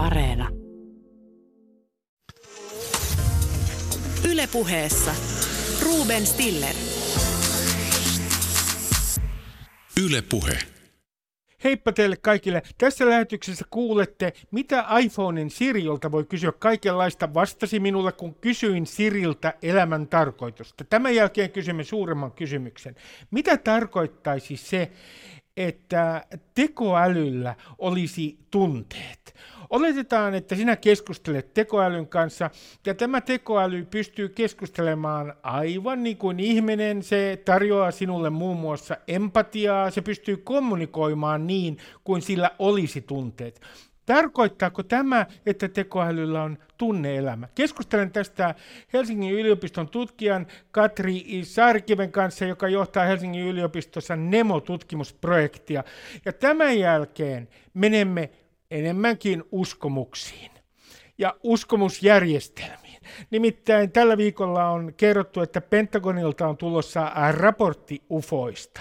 Areena. Ylepuheessa Ruben Stiller. Yle Puhe. Heippa teille kaikille. Tässä lähetyksessä kuulette, mitä iPhonein Siriolta voi kysyä kaikenlaista. Vastasi minulle, kun kysyin Siriltä elämän tarkoitusta. Tämän jälkeen kysymme suuremman kysymyksen. Mitä tarkoittaisi se, että tekoälyllä olisi tunteet. Oletetaan, että sinä keskustelet tekoälyn kanssa, ja tämä tekoäly pystyy keskustelemaan aivan niin kuin ihminen. Se tarjoaa sinulle muun muassa empatiaa, se pystyy kommunikoimaan niin kuin sillä olisi tunteet. Tarkoittaako tämä, että tekoälyllä on tunneelämä? Keskustelen tästä Helsingin yliopiston tutkijan Katri Saarikiven kanssa, joka johtaa Helsingin yliopistossa Nemo-tutkimusprojektia. Ja tämän jälkeen menemme enemmänkin uskomuksiin ja uskomusjärjestelmiin. Nimittäin tällä viikolla on kerrottu, että Pentagonilta on tulossa raportti UFOista.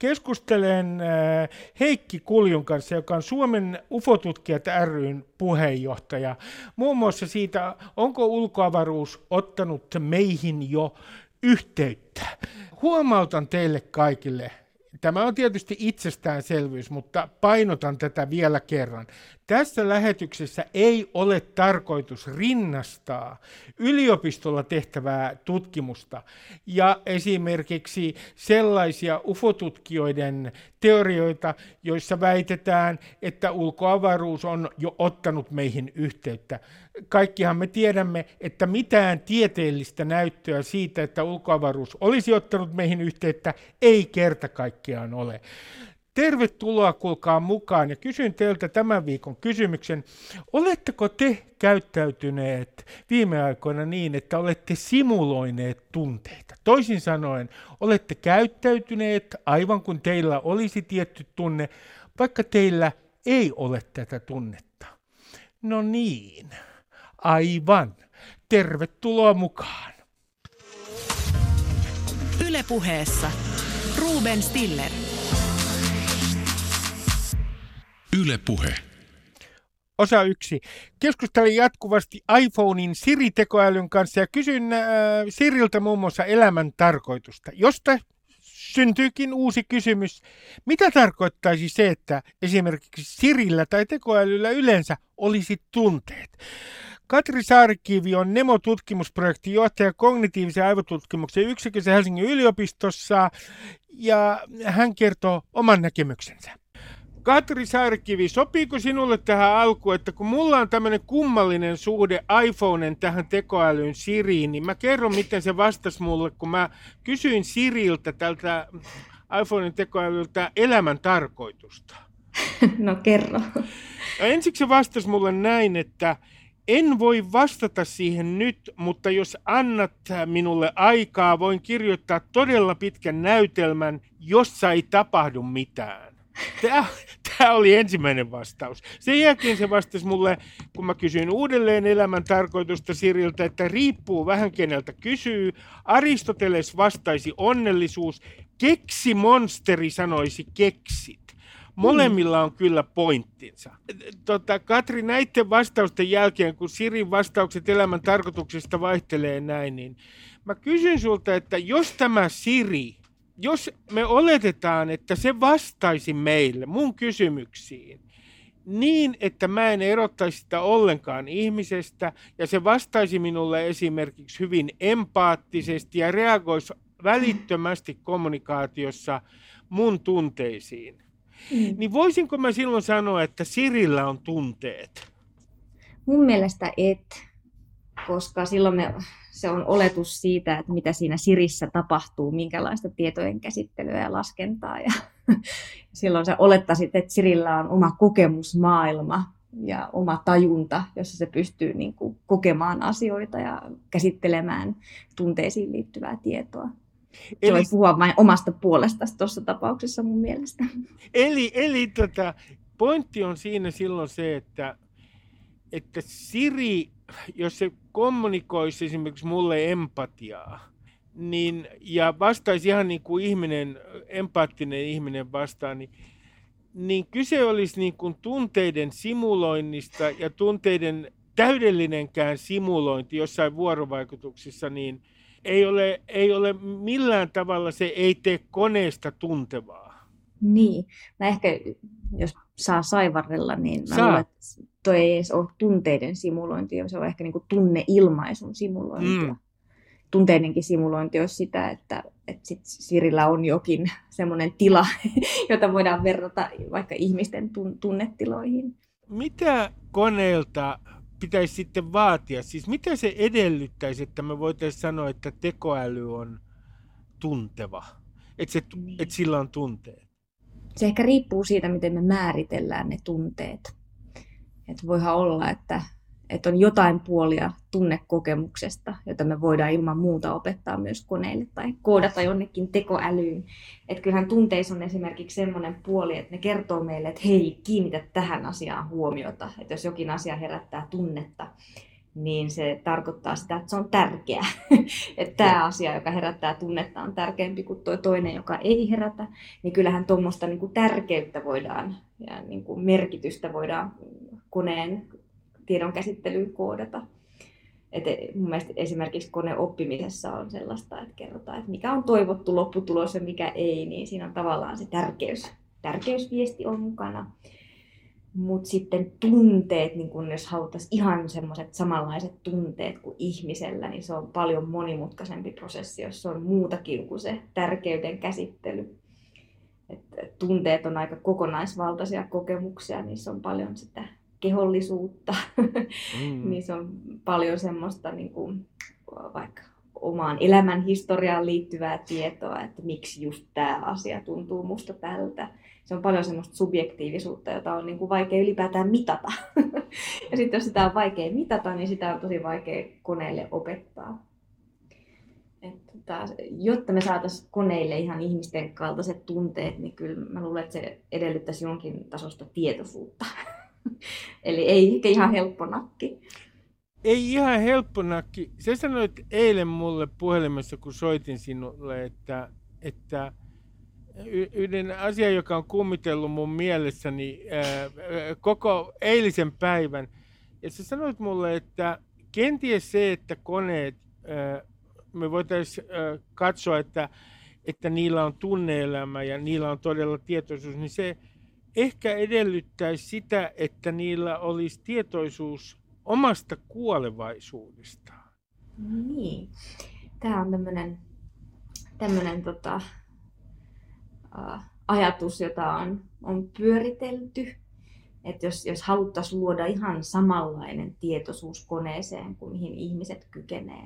Keskustelen äh, Heikki Kuljun kanssa, joka on Suomen UFO-tutkijat ryn puheenjohtaja. Muun muassa siitä, onko ulkoavaruus ottanut meihin jo yhteyttä. Huomautan teille kaikille, Tämä on tietysti itsestäänselvyys, mutta painotan tätä vielä kerran. Tässä lähetyksessä ei ole tarkoitus rinnastaa yliopistolla tehtävää tutkimusta ja esimerkiksi sellaisia ufotutkijoiden teorioita, joissa väitetään, että ulkoavaruus on jo ottanut meihin yhteyttä. Kaikkihan me tiedämme, että mitään tieteellistä näyttöä siitä, että ulkoavaruus olisi ottanut meihin yhteyttä, ei kerta kaikkiaan ole. Tervetuloa kuulkaa mukaan ja kysyn teiltä tämän viikon kysymyksen. Oletteko te käyttäytyneet viime aikoina niin, että olette simuloineet tunteita? Toisin sanoen, olette käyttäytyneet aivan kuin teillä olisi tietty tunne, vaikka teillä ei ole tätä tunnetta. No niin, aivan. Tervetuloa mukaan. Ylepuheessa Ruben Stiller. Yle Puhe. Osa yksi. Keskustelin jatkuvasti iPhonein Siri-tekoälyn kanssa ja kysyn äh, Siriltä muun muassa elämän tarkoitusta, josta syntyykin uusi kysymys. Mitä tarkoittaisi se, että esimerkiksi Sirillä tai tekoälyllä yleensä olisi tunteet? Katri Saarikivi on Nemo-tutkimusprojektin johtaja kognitiivisen aivotutkimuksen yksikössä Helsingin yliopistossa ja hän kertoo oman näkemyksensä. Katri Saarikivi, sopiiko sinulle tähän alkuun, että kun mulla on tämmöinen kummallinen suhde iPhoneen tähän tekoälyyn Siriin, niin mä kerron, miten se vastasi mulle, kun mä kysyin Siriltä tältä iPhoneen tekoälyltä elämän tarkoitusta. No kerro. Ja ensiksi se vastasi mulle näin, että en voi vastata siihen nyt, mutta jos annat minulle aikaa, voin kirjoittaa todella pitkän näytelmän, jossa ei tapahdu mitään. Tämä, tämä oli ensimmäinen vastaus. Sen jälkeen se vastasi mulle, kun mä kysyin uudelleen elämän tarkoitusta Siriltä, että riippuu vähän keneltä kysyy. Aristoteles vastaisi onnellisuus, keksi monsteri sanoisi keksit. Molemmilla on kyllä pointtinsa. Tota, Katri, näiden vastausten jälkeen, kun Sirin vastaukset elämän tarkoituksesta vaihtelee näin, niin mä kysyn sulta, että jos tämä Siri jos me oletetaan, että se vastaisi meille, mun kysymyksiin, niin, että mä en erottaisi sitä ollenkaan ihmisestä, ja se vastaisi minulle esimerkiksi hyvin empaattisesti ja reagoisi välittömästi kommunikaatiossa mun tunteisiin. Mm. Niin voisinko mä silloin sanoa, että Sirillä on tunteet? Mun mielestä et, koska silloin me se on oletus siitä, että mitä siinä Sirissä tapahtuu, minkälaista tietojen käsittelyä ja laskentaa. Ja silloin sä olettaisit, että Sirillä on oma kokemusmaailma ja oma tajunta, jossa se pystyy niin kuin kokemaan asioita ja käsittelemään tunteisiin liittyvää tietoa. Eli... voi puhua vain omasta puolesta tuossa tapauksessa mun mielestä. Eli, eli tota, pointti on siinä silloin se, että, että Siri jos se kommunikoisi esimerkiksi mulle empatiaa, niin, ja vastaisi ihan niin kuin ihminen, empaattinen ihminen vastaan, niin niin kyse olisi niin kuin tunteiden simuloinnista ja tunteiden täydellinenkään simulointi jossain vuorovaikutuksissa, niin ei ole, ei ole millään tavalla, se ei tee koneesta tuntevaa. Niin. Mä ehkä, jos saa saivarrella, niin mä Saa. luulen, että toi ei edes ole tunteiden simulointi, se on ehkä niin kuin tunneilmaisun simulointia. Mm. Tunteidenkin simulointi olisi sitä, että, että sit Sirillä on jokin semmoinen tila, jota voidaan verrata vaikka ihmisten tun- tunnetiloihin. Mitä koneelta pitäisi sitten vaatia? Siis mitä se edellyttäisi, että me voitaisiin sanoa, että tekoäly on tunteva? Että, se, että sillä on tunteet? Se ehkä riippuu siitä, miten me määritellään ne tunteet. Että voihan olla, että, että on jotain puolia tunnekokemuksesta, jota me voidaan ilman muuta opettaa myös koneille tai koodata jonnekin tekoälyyn. Että kyllähän tunteissa on esimerkiksi sellainen puoli, että ne kertoo meille, että hei, kiinnitä tähän asiaan huomiota. Että jos jokin asia herättää tunnetta, niin se tarkoittaa sitä, että se on tärkeä. että tämä asia, joka herättää tunnetta, on tärkeämpi kuin tuo toinen, joka ei herätä. Niin kyllähän tuommoista niin kuin tärkeyttä voidaan ja niin kuin merkitystä voidaan koneen tiedon käsittelyyn koodata. Et mun mielestä esimerkiksi koneoppimisessa on sellaista, että kerrotaan, että mikä on toivottu lopputulos ja mikä ei, niin siinä on tavallaan se tärkeys, tärkeysviesti on mukana. Mutta sitten tunteet, niin kun jos haluttaisiin ihan semmoiset samanlaiset tunteet kuin ihmisellä, niin se on paljon monimutkaisempi prosessi, jos se on muutakin kuin se tärkeyden käsittely. Et et tunteet on aika kokonaisvaltaisia kokemuksia, niissä on paljon sitä kehollisuutta, Mm. niissä on paljon semmoista niin kuin, vaikka omaan elämän historiaan liittyvää tietoa, että miksi just tämä asia tuntuu musta tältä. Se on paljon semmoista subjektiivisuutta, jota on niin kuin vaikea ylipäätään mitata. ja sitten jos sitä on vaikea mitata, niin sitä on tosi vaikea koneelle opettaa. Että taas, jotta me saataisiin koneille ihan ihmisten kaltaiset tunteet, niin kyllä mä luulen, että se edellyttäisi jonkin tasosta tietoisuutta. Eli ei ehkä ihan helppo nakki. Ei ihan helppo nakki. Sä sanoit eilen mulle puhelimessa, kun soitin sinulle, että, että yhden asian, joka on kummitellut mun mielessäni ää, koko eilisen päivän. Ja sä sanoit mulle, että kenties se, että koneet, ää, me voitaisiin katsoa, että, että niillä on tunneelämä ja niillä on todella tietoisuus, niin se ehkä edellyttäisi sitä, että niillä olisi tietoisuus omasta kuolevaisuudestaan. Niin. Tämä on tämmöinen tämmönen, tota, uh, ajatus, jota on, on pyöritelty. Että jos, jos haluttaisiin luoda ihan samanlainen tietoisuus koneeseen kuin mihin ihmiset kykenee,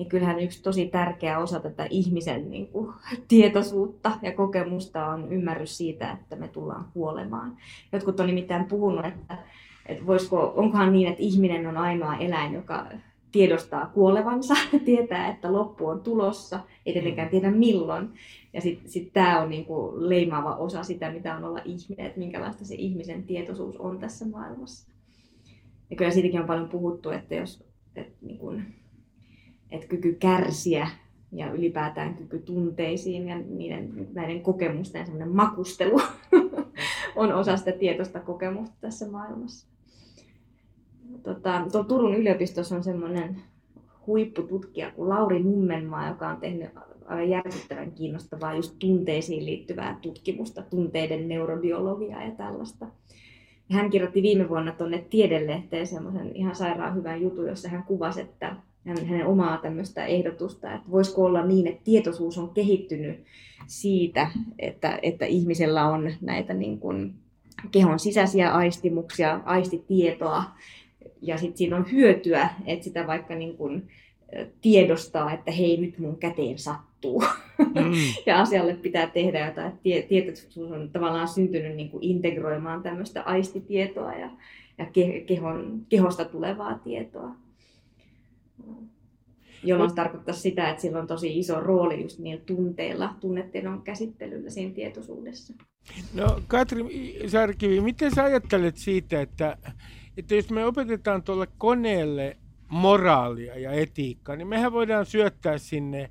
niin kyllähän yksi tosi tärkeä osa tätä ihmisen niin kuin, tietoisuutta ja kokemusta on ymmärrys siitä, että me tullaan kuolemaan. Jotkut on nimittäin puhunut, että, että voisiko, onkohan niin, että ihminen on ainoa eläin, joka tiedostaa kuolevansa, tietää, että loppu on tulossa, ei tietenkään tiedä milloin. Ja sitten sit tämä on niinku leimaava osa sitä, mitä on olla ihminen, että minkälaista se ihmisen tietoisuus on tässä maailmassa. Ja kyllä siitäkin on paljon puhuttu, että jos että niinku, että kyky kärsiä ja ylipäätään kyky tunteisiin ja niiden, näiden kokemusten semmoinen makustelu on osa sitä tietoista kokemusta tässä maailmassa. Tota, tuolla Turun yliopistossa on semmoinen huippututkija kuin Lauri Nummenmaa, joka on tehnyt aivan järkyttävän kiinnostavaa just tunteisiin liittyvää tutkimusta, tunteiden neurobiologiaa ja tällaista. Hän kirjoitti viime vuonna tuonne Tiedelehteen semmoisen ihan sairaan hyvän jutun, jossa hän kuvasi, että hänen omaa tämmöistä ehdotusta, että voisiko olla niin, että tietoisuus on kehittynyt siitä, että, että ihmisellä on näitä niin kuin kehon sisäisiä aistimuksia, aistitietoa, ja sitten siinä on hyötyä, että sitä vaikka niin kuin tiedostaa, että hei nyt mun käteen sattuu Mm. ja asialle pitää tehdä jotain. Tietoisuus on tavallaan syntynyt niin kuin integroimaan tämmöistä aistitietoa ja, ja ke- kehon, kehosta tulevaa tietoa. Jolloin se tarkoittaa sitä, että sillä on tosi iso rooli just niillä tunteilla, tunnetiedon käsittelyllä siinä tietoisuudessa. No Katri Sarkivi, miten sä ajattelet siitä, että, että jos me opetetaan tuolle koneelle moraalia ja etiikkaa, niin mehän voidaan syöttää sinne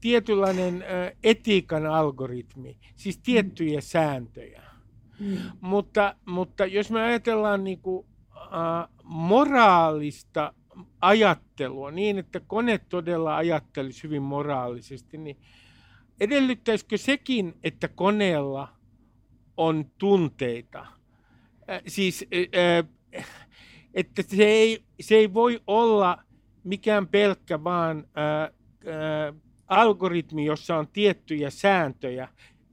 tietynlainen etiikan algoritmi, siis tiettyjä sääntöjä. Mm. Mutta, mutta jos me ajatellaan niin kuin, äh, moraalista ajattelua niin, että kone todella ajattelisi hyvin moraalisesti, niin edellyttäisikö sekin, että koneella on tunteita? Äh, siis, äh, että se ei, se ei voi olla mikään pelkkä vaan äh, äh, algoritmi, jossa on tiettyjä sääntöjä,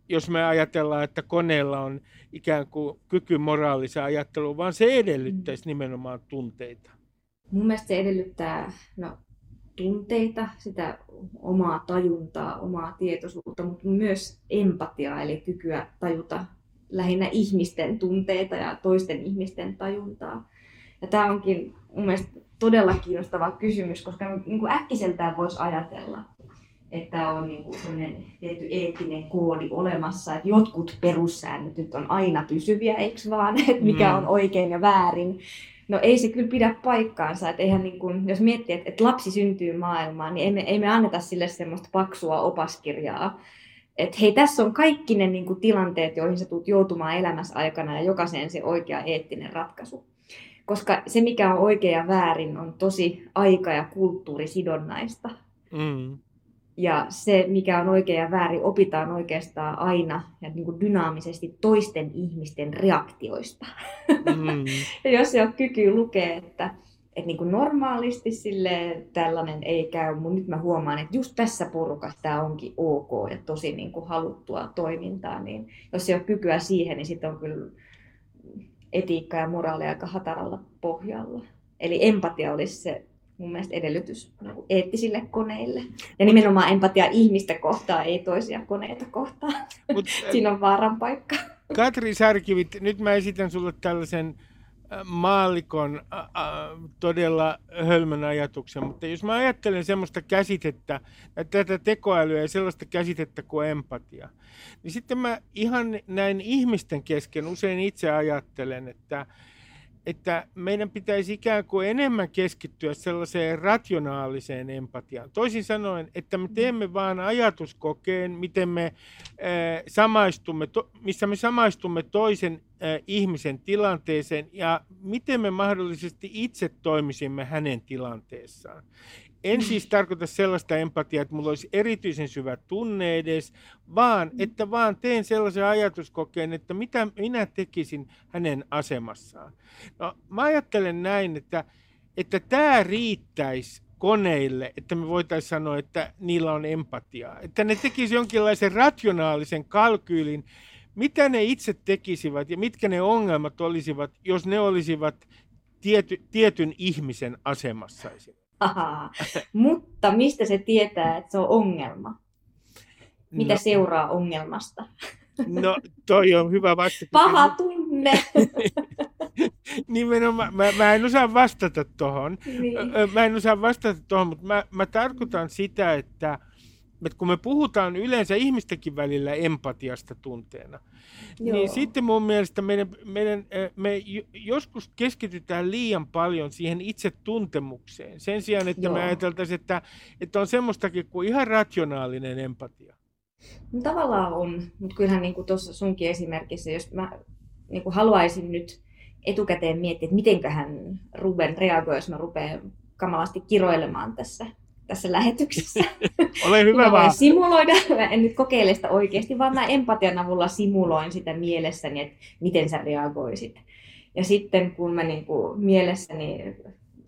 jos me ajatellaan, että koneella on ikään kuin kyky moraaliseen ajatteluun, vaan se edellyttäisi nimenomaan tunteita. Mun mielestä se edellyttää no, tunteita, sitä omaa tajuntaa, omaa tietoisuutta, mutta myös empatiaa, eli kykyä tajuta lähinnä ihmisten tunteita ja toisten ihmisten tajuntaa. Ja tämä onkin mun mielestä todella kiinnostava kysymys, koska niin kuin äkkiseltään voisi ajatella, että on niin kuin tietty eettinen koodi olemassa, että jotkut perussäännöt nyt on aina pysyviä, eikö vaan, että mikä mm. on oikein ja väärin. No ei se kyllä pidä paikkaansa, että eihän niin kuin, jos miettii, että, että lapsi syntyy maailmaan, niin ei me, ei me anneta sille semmoista paksua opaskirjaa, että hei, tässä on kaikki ne niin kuin, tilanteet, joihin sä tulet joutumaan elämässä aikana ja jokaiseen se oikea eettinen ratkaisu. Koska se, mikä on oikea ja väärin, on tosi aika- ja kulttuurisidonnaista. Mm. Ja se, mikä on oikea ja väärin, opitaan oikeastaan aina ja niin kuin dynaamisesti toisten ihmisten reaktioista. Mm. ja jos ei ole kyky lukea, että, että niin kuin normaalisti sille tällainen ei käy, mutta nyt mä huomaan, että just tässä porukassa tämä onkin ok ja tosi niin kuin haluttua toimintaa, niin jos ei ole kykyä siihen, niin sitten on kyllä etiikka ja moraali aika hataralla pohjalla. Eli empatia olisi se mun mielestä edellytys niin eettisille koneille. Ja nimenomaan empatia ihmistä kohtaan, ei toisia koneita kohtaan. Mut, Siinä on vaaran paikka. Katri Särkivit, nyt mä esitän sulle tällaisen maallikon äh, äh, todella hölmön ajatuksen, mutta jos mä ajattelen semmoista käsitettä, tätä tekoälyä ja sellaista käsitettä kuin empatia, niin sitten mä ihan näin ihmisten kesken usein itse ajattelen, että että meidän pitäisi ikään kuin enemmän keskittyä sellaiseen rationaaliseen empatiaan. Toisin sanoen, että me teemme vain ajatuskokeen, miten me äh, samaistumme, to, missä me samaistumme toisen äh, ihmisen tilanteeseen ja miten me mahdollisesti itse toimisimme hänen tilanteessaan. En siis tarkoita sellaista empatiaa, että mulla olisi erityisen syvä tunne edes, vaan että vaan teen sellaisen ajatuskokeen, että mitä minä tekisin hänen asemassaan. No, mä ajattelen näin, että, että tämä riittäisi koneille, että me voitaisiin sanoa, että niillä on empatiaa. Että ne tekisivät jonkinlaisen rationaalisen kalkyylin, mitä ne itse tekisivät ja mitkä ne ongelmat olisivat, jos ne olisivat tiety, tietyn ihmisen asemassa esimerkiksi. Mutta mistä se tietää, että se on ongelma? Mitä no. seuraa ongelmasta? No, toi on hyvä vastata. Paha tunne. Nimenomaan, mä, mä en osaa vastata tuohon. Niin. Mä en osaa vastata tuohon, mutta mä, mä tarkoitan sitä, että että kun me puhutaan yleensä ihmistenkin välillä empatiasta tunteena, niin Joo. niin sitten mun mielestä meidän, meidän, me joskus keskitytään liian paljon siihen itse tuntemukseen. Sen sijaan, että Joo. me ajateltaisiin, että, että on semmoistakin kuin ihan rationaalinen empatia. No, tavallaan on, mutta kyllähän niin kuin tuossa sunkin esimerkissä, jos mä niin kuin haluaisin nyt etukäteen miettiä, että mitenköhän Ruben reagoi, jos mä rupean kamalasti kiroilemaan tässä tässä lähetyksessä. Ole hyvä vaan. simuloida, mä en nyt kokeile sitä oikeasti, vaan mä empatian avulla simuloin sitä mielessäni, että miten sä reagoisit. Ja sitten kun mä niin kuin mielessäni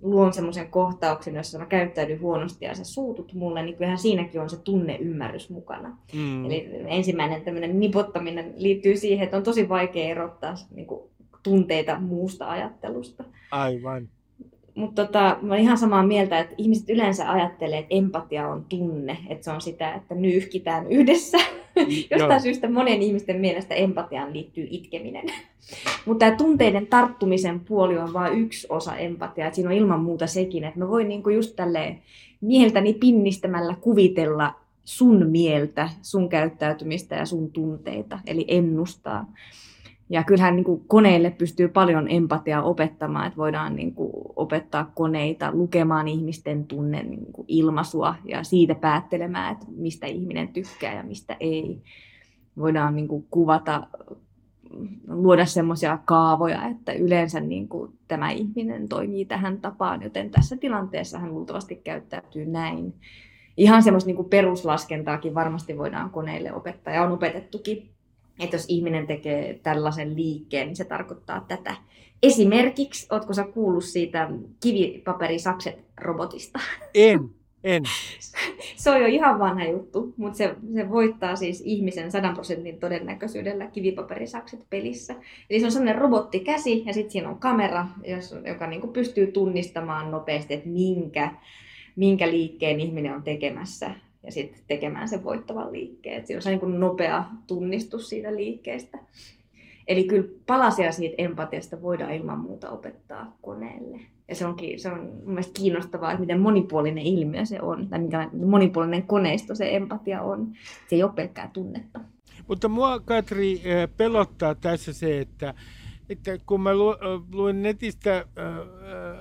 luon semmoisen kohtauksen, jossa mä käyttäydyn huonosti ja sä suutut mulle, niin kyllähän siinäkin on se tunneymmärrys mukana. Mm. Eli ensimmäinen tämmöinen nipottaminen liittyy siihen, että on tosi vaikea erottaa niin kuin, tunteita muusta ajattelusta. Aivan. Mutta tota, mä olen ihan samaa mieltä, että ihmiset yleensä ajattelee, että empatia on tunne, että se on sitä, että nyyhkitään yhdessä. Jostain syystä monen ihmisten mielestä empatiaan liittyy itkeminen. Mutta tämä tunteiden tarttumisen puoli on vain yksi osa empatiaa. Siinä on ilman muuta sekin, että mä voin niinku just tälleen mieltäni pinnistämällä kuvitella sun mieltä, sun käyttäytymistä ja sun tunteita, eli ennustaa. Ja kyllähän niin kuin koneille pystyy paljon empatiaa opettamaan, että voidaan niin kuin opettaa koneita lukemaan ihmisten tunne niin kuin ilmaisua ja siitä päättelemään, että mistä ihminen tykkää ja mistä ei. Voidaan niin kuin kuvata luoda semmoisia kaavoja, että yleensä niin kuin tämä ihminen toimii tähän tapaan, joten tässä tilanteessa hän luultavasti käyttäytyy näin. Ihan semmoista niin kuin peruslaskentaakin varmasti voidaan koneille opettaa ja on opetettukin, että jos ihminen tekee tällaisen liikkeen, niin se tarkoittaa tätä. Esimerkiksi, ootko sä kuullut siitä kivipaperisakset robotista? En, en. se on jo ihan vanha juttu, mutta se, se voittaa siis ihmisen 100 prosentin todennäköisyydellä kivipaperisakset pelissä. Eli se on sellainen robottikäsi ja sitten siinä on kamera, joka niinku pystyy tunnistamaan nopeasti, että minkä, minkä liikkeen ihminen on tekemässä ja sitten tekemään sen voittavan liikkeen. Et se niin nopea tunnistus siitä liikkeestä. Eli kyllä palasia siitä empatiasta voidaan ilman muuta opettaa koneelle. Ja se, onkin, se on mun mielestä kiinnostavaa, että miten monipuolinen ilmiö se on, tai mikä monipuolinen koneisto se empatia on. Se ei ole pelkkää tunnetta. Mutta mua, Katri, eh, pelottaa tässä se, että, että kun mä luin netistä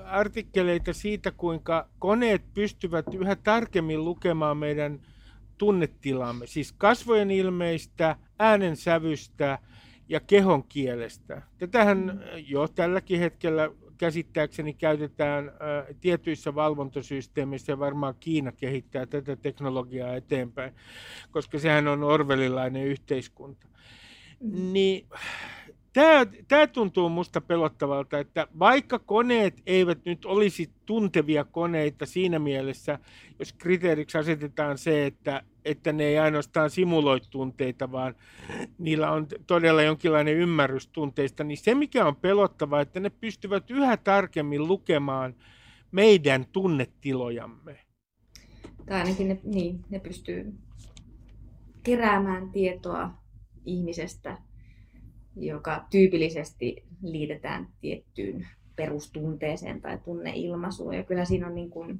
artikkeleita siitä, kuinka koneet pystyvät yhä tarkemmin lukemaan meidän tunnetilamme, siis kasvojen ilmeistä, äänensävystä ja kehon kielestä. Tätähän mm. jo tälläkin hetkellä käsittääkseni käytetään tietyissä valvontasysteemissä ja varmaan Kiina kehittää tätä teknologiaa eteenpäin, koska sehän on orvelilainen yhteiskunta. Mm. Niin Tämä, tämä tuntuu minusta pelottavalta, että vaikka koneet eivät nyt olisi tuntevia koneita siinä mielessä, jos kriteeriksi asetetaan se, että, että ne ei ainoastaan simuloi tunteita, vaan niillä on todella jonkinlainen ymmärrys tunteista, niin se mikä on pelottavaa, että ne pystyvät yhä tarkemmin lukemaan meidän tunnetilojamme. Tai ainakin ne, niin, ne pystyy keräämään tietoa ihmisestä joka tyypillisesti liitetään tiettyyn perustunteeseen tai tunneilmaisuun. Ja kyllä siinä on niin kuin,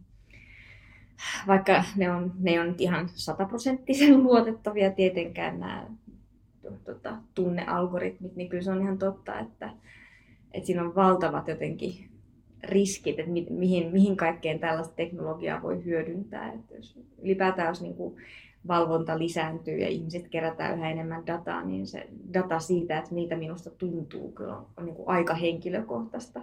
vaikka ne on, ne on ihan sataprosenttisen luotettavia tietenkään nämä tota, tunnealgoritmit, niin kyllä se on ihan totta, että, että siinä on valtavat jotenkin riskit, että mi, mihin, mihin kaikkeen tällaista teknologiaa voi hyödyntää. Että jos ylipäätään jos niin kuin valvonta lisääntyy ja ihmiset kerätään yhä enemmän dataa, niin se data siitä, että miltä minusta tuntuu, kyllä on, on niin kuin aika henkilökohtaista.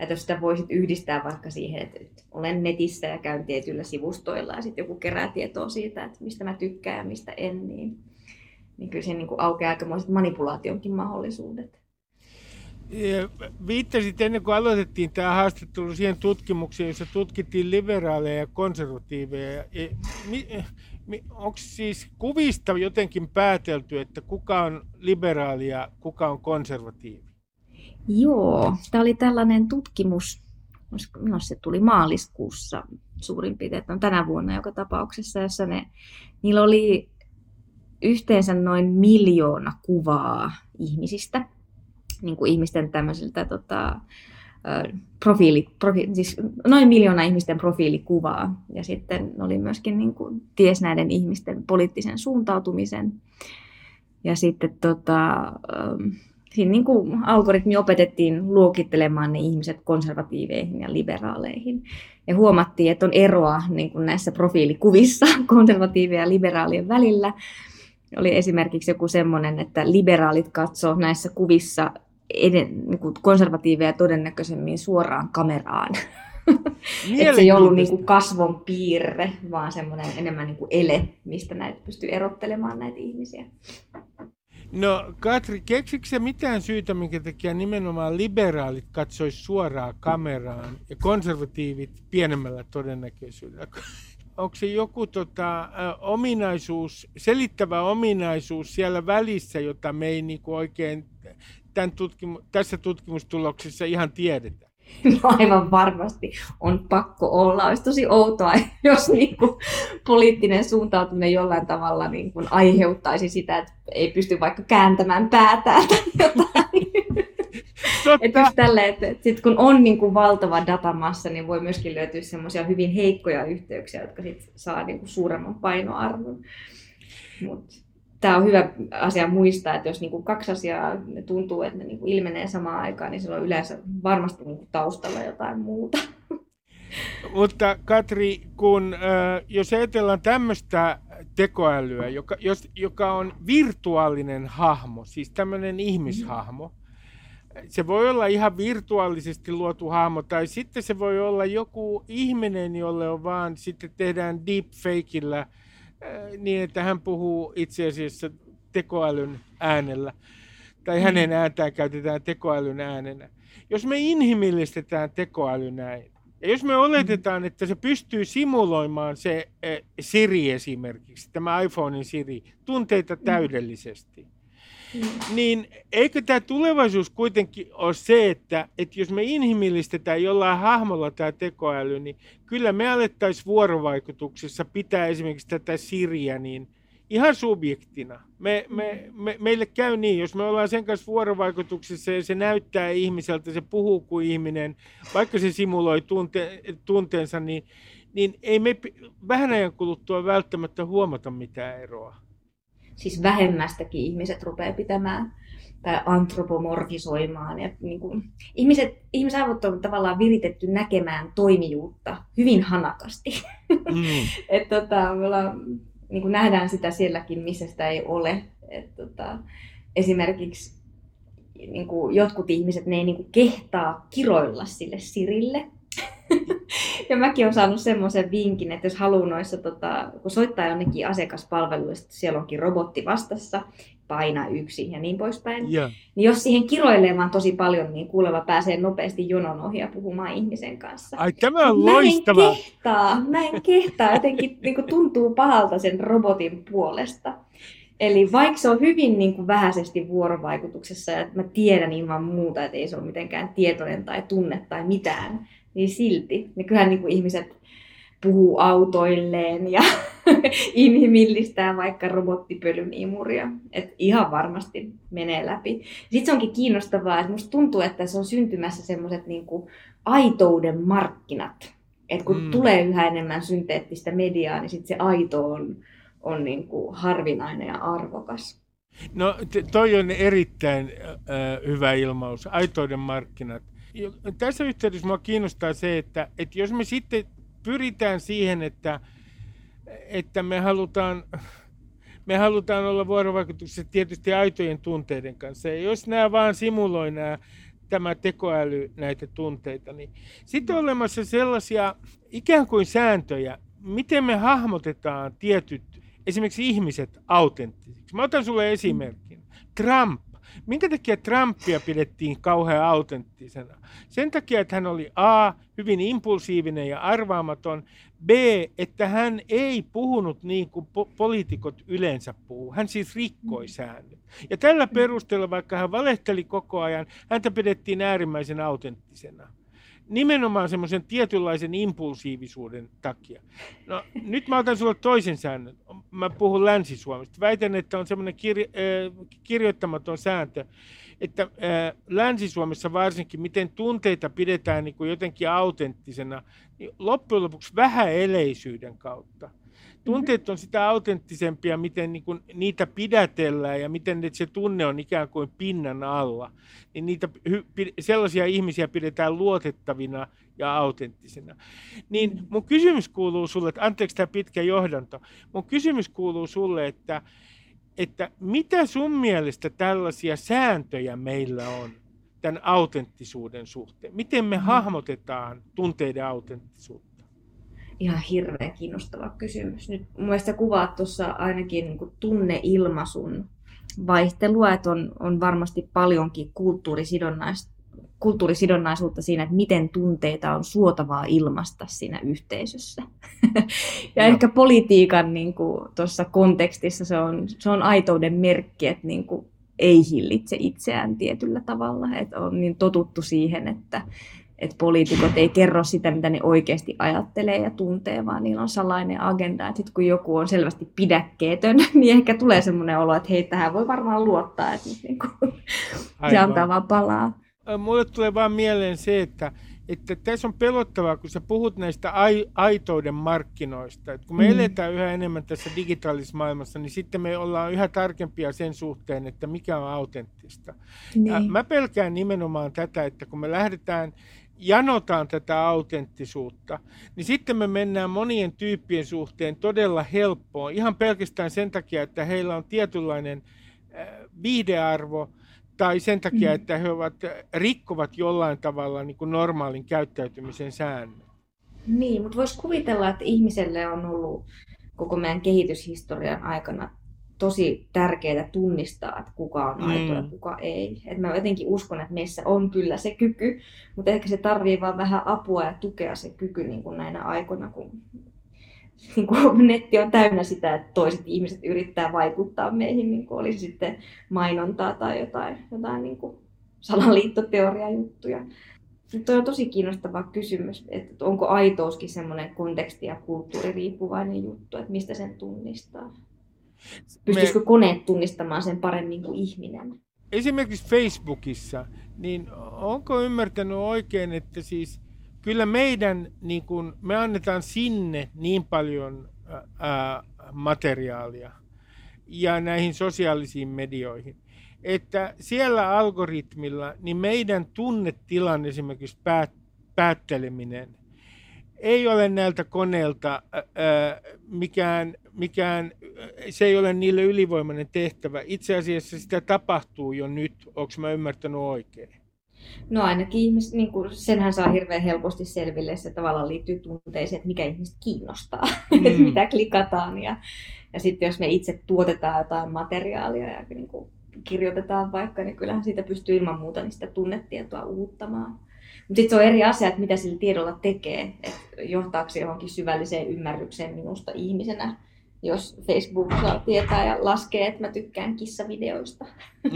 Että jos sitä voisit yhdistää vaikka siihen, että olen netissä ja käyn tietyillä sivustoilla ja sitten joku kerää tietoa siitä, että mistä mä tykkään ja mistä en, niin, niin kyllä siinä niin aukeaa aikamoiset manipulaationkin mahdollisuudet. Viittasit ennen kuin aloitettiin tämä haastattelu siihen tutkimukseen, jossa tutkittiin liberaaleja ja konservatiiveja. Onko siis kuvista jotenkin päätelty, että kuka on liberaali ja kuka on konservatiivi? Joo, tämä oli tällainen tutkimus, no se tuli maaliskuussa suurin piirtein, on tänä vuonna joka tapauksessa, jossa ne, niillä oli yhteensä noin miljoona kuvaa ihmisistä, niin kuin ihmisten tämmöisiltä tota, profiili, profiili, siis noin miljoona ihmisten profiilikuvaa. Ja sitten oli myöskin niin kuin, ties näiden ihmisten poliittisen suuntautumisen. Ja sitten tota, siinä niin kuin algoritmi opetettiin luokittelemaan ne ihmiset konservatiiveihin ja liberaaleihin. Ja huomattiin, että on eroa niin kuin näissä profiilikuvissa konservatiivien ja liberaalien välillä. Oli esimerkiksi joku semmoinen, että liberaalit katsoo näissä kuvissa eden, niin kuin konservatiiveja todennäköisemmin suoraan kameraan. että se ei ollut niin kuin kasvon piirre, vaan semmoinen enemmän niin kuin ele, mistä näitä pystyy erottelemaan näitä ihmisiä. No Katri, keksikö se mitään syytä, minkä takia nimenomaan liberaalit katsois suoraan kameraan ja konservatiivit pienemmällä todennäköisyydellä? Onko se joku tota, ominaisuus, selittävä ominaisuus siellä välissä, jota me ei niinku oikein tämän tutkimu- tässä tutkimustuloksessa ihan tiedetä? No aivan varmasti on pakko olla. Olisi tosi outoa, jos niin kuin, poliittinen suuntautuminen jollain tavalla niin kuin, aiheuttaisi sitä, että ei pysty vaikka kääntämään päätään tai jotain. Että tälle, että, että sit kun on niin kuin valtava datamassa, niin voi myöskin löytyä semmoisia hyvin heikkoja yhteyksiä, jotka sit saa niin kuin suuremman painoarvon. Mut tämä on hyvä asia muistaa, että jos niinku kaksi asiaa tuntuu, että ne niinku ilmenee samaan aikaan, niin silloin yleensä varmasti niinku taustalla jotain muuta. Mutta Katri, kun, äh, jos ajatellaan tämmöistä tekoälyä, joka, jos, joka on virtuaalinen hahmo, siis tämmöinen ihmishahmo. Se voi olla ihan virtuaalisesti luotu hahmo, tai sitten se voi olla joku ihminen, jolle on vaan sitten tehdään deepfakeillä niin, että hän puhuu itse asiassa tekoälyn äänellä, tai hänen ääntään käytetään tekoälyn äänenä. Jos me inhimillistetään tekoäly näin, ja jos me oletetaan, että se pystyy simuloimaan se eh, Siri esimerkiksi, tämä iPhonein Siri, tunteita täydellisesti, niin eikö tämä tulevaisuus kuitenkin ole se, että, että jos me inhimillistetään jollain hahmolla tämä tekoäly, niin kyllä me alettaisiin vuorovaikutuksessa pitää esimerkiksi tätä Siriä niin ihan subjektina. Me, me, me, meille käy niin, jos me ollaan sen kanssa vuorovaikutuksessa ja se näyttää ihmiseltä, se puhuu kuin ihminen, vaikka se simuloi tunte, tunteensa, niin, niin ei me vähän ajan kuluttua välttämättä huomata mitään eroa. Siis vähemmästäkin ihmiset rupeaa pitämään tai antropomorfisoimaan. Ja niin kuin, ihmiset, ihmisaivot on tavallaan viritetty näkemään toimijuutta hyvin hanakasti. Mm. Et, tota, me ollaan niin kuin nähdään sitä sielläkin, missä sitä ei ole. Et, tota, esimerkiksi niin kuin jotkut ihmiset, ne ei niin kuin kehtaa kiroilla sille Sirille. ja mäkin olen saanut semmoisen vinkin, että jos haluaa noissa, tota, kun soittaa jonnekin asiakaspalveluista, siellä onkin robotti vastassa, paina yksi ja niin poispäin. Yeah. Niin jos siihen kiroilee vaan tosi paljon, niin kuuleva pääsee nopeasti jonon ohi ja puhumaan ihmisen kanssa. Ai tämä on loistava. Mä en kehtaa, mä en kehtaa. Jotenkin niin kuin tuntuu pahalta sen robotin puolesta. Eli vaikka se on hyvin niin kuin vähäisesti vuorovaikutuksessa ja mä tiedän ilman muuta, että ei se ole mitenkään tietoinen tai tunne tai mitään, niin silti. Niin kyllähän niin kuin ihmiset puhuu autoilleen ja inhimillistää vaikka robottipölyn imuria. Et ihan varmasti menee läpi. Sitten se onkin kiinnostavaa, että musta tuntuu, että se on syntymässä semmoiset niinku aitouden markkinat. Et kun mm. tulee yhä enemmän synteettistä mediaa, niin sitten se aito on, on niinku harvinainen ja arvokas. No toi on erittäin äh, hyvä ilmaus, aitouden markkinat. Tässä yhteydessä minua kiinnostaa se, että, että jos me sitten pyritään siihen, että, että me halutaan, me halutaan olla vuorovaikutuksessa tietysti aitojen tunteiden kanssa. Ja jos nämä vaan simuloi nämä, tämä tekoäly näitä tunteita, niin sitten on olemassa sellaisia ikään kuin sääntöjä, miten me hahmotetaan tietyt, esimerkiksi ihmiset autenttisiksi. Mä otan sulle esimerkin. Trump Minkä takia Trumpia pidettiin kauhean autenttisena? Sen takia, että hän oli A, hyvin impulsiivinen ja arvaamaton, B, että hän ei puhunut niin kuin po- poliitikot yleensä puhuu. Hän siis rikkoi säännöt. Ja tällä perusteella, vaikka hän valehteli koko ajan, häntä pidettiin äärimmäisen autenttisena nimenomaan semmoisen tietynlaisen impulsiivisuuden takia. No, nyt mä otan sulle toisen säännön. Mä puhun Länsi-Suomesta. Väitän, että on semmoinen kir- äh, kirjoittamaton sääntö, että äh, Länsi-Suomessa varsinkin, miten tunteita pidetään niin kuin jotenkin autenttisena, niin loppujen lopuksi vähäeleisyyden kautta – tunteet on sitä autenttisempia, miten niin kuin niitä pidätellään ja miten se tunne on ikään kuin pinnan alla. Niin niitä, sellaisia ihmisiä pidetään luotettavina ja autenttisina. Niin mun kysymys kuuluu sulle, että anteeksi tämä pitkä johdanto, mun kysymys kuuluu sulle, että, että mitä sun mielestä tällaisia sääntöjä meillä on tämän autenttisuuden suhteen? Miten me mm. hahmotetaan tunteiden autenttisuutta? Ihan hirveän kiinnostava kysymys. Nyt mun mielestä kuvaat tuossa ainakin niin kuin tunneilmaisun vaihtelua, että on, on varmasti paljonkin kulttuurisidonnaista kulttuurisidonnaisuutta siinä, että miten tunteita on suotavaa ilmasta siinä yhteisössä. ja no. ehkä politiikan niin kuin, tuossa kontekstissa se on, se on aitouden merkki, että niin kuin, ei hillitse itseään tietyllä tavalla. Että on niin totuttu siihen, että että poliitikot ei kerro sitä, mitä ne oikeasti ajattelee ja tuntee, vaan niillä on salainen agenda. Että sitten kun joku on selvästi pidäkkeetön, niin ehkä tulee semmoinen olo, että hei, tähän voi varmaan luottaa, että niin kuin, se antaa vaan palaa. Mulle tulee vaan mieleen se, että, että tässä on pelottavaa, kun sä puhut näistä ai, aitouden markkinoista. Että kun me mm. eletään yhä enemmän tässä digitaalisessa maailmassa, niin sitten me ollaan yhä tarkempia sen suhteen, että mikä on autenttista. Niin. Mä pelkään nimenomaan tätä, että kun me lähdetään janotaan tätä autenttisuutta, niin sitten me mennään monien tyyppien suhteen todella helppoon. Ihan pelkästään sen takia, että heillä on tietynlainen äh, viidearvo tai sen takia, mm. että he ovat, rikkovat jollain tavalla niin kuin normaalin käyttäytymisen säännöt. Niin, mutta voisi kuvitella, että ihmiselle on ollut koko meidän kehityshistorian aikana tosi tärkeää tunnistaa, että kuka on aito mm. ja kuka ei. Et mä jotenkin uskon, että meissä on kyllä se kyky, mutta ehkä se tarvii vaan vähän apua ja tukea se kyky niin kuin näinä aikoina, kun niin kuin netti on täynnä sitä, että toiset ihmiset yrittää vaikuttaa meihin, niin kuin olisi sitten mainontaa tai jotain, jotain niin kuin salaliittoteoriajuttuja. Tuo on tosi kiinnostava kysymys, että onko aitouskin semmoinen konteksti- ja kulttuuririippuvainen juttu, että mistä sen tunnistaa. Pystyisikö Me... koneet tunnistamaan sen paremmin kuin ihminen? Esimerkiksi Facebookissa, niin onko ymmärtänyt oikein, että siis kyllä meidän, niin kun, me annetaan sinne niin paljon ää, materiaalia ja näihin sosiaalisiin medioihin, että siellä algoritmilla niin meidän tunnetilan esimerkiksi päät, päätteleminen ei ole näiltä koneilta ää, mikään, mikään, se ei ole niille ylivoimainen tehtävä. Itse asiassa sitä tapahtuu jo nyt, onko mä ymmärtänyt oikein? No ainakin ihmis, niin kuin, senhän saa hirveän helposti selville, se tavallaan liittyy tunteeseen, että mikä ihmistä kiinnostaa, mm. että mitä klikataan. Ja, ja sitten jos me itse tuotetaan jotain materiaalia ja niin kuin, kirjoitetaan vaikka, niin kyllähän siitä pystyy ilman muuta niin sitä tunnetietoa uuttamaan. Mutta sitten se on eri asia, että mitä sillä tiedolla tekee, että johtaako se johonkin syvälliseen ymmärrykseen minusta ihmisenä, jos Facebook saa tietää ja laskee, että mä tykkään kissavideoista.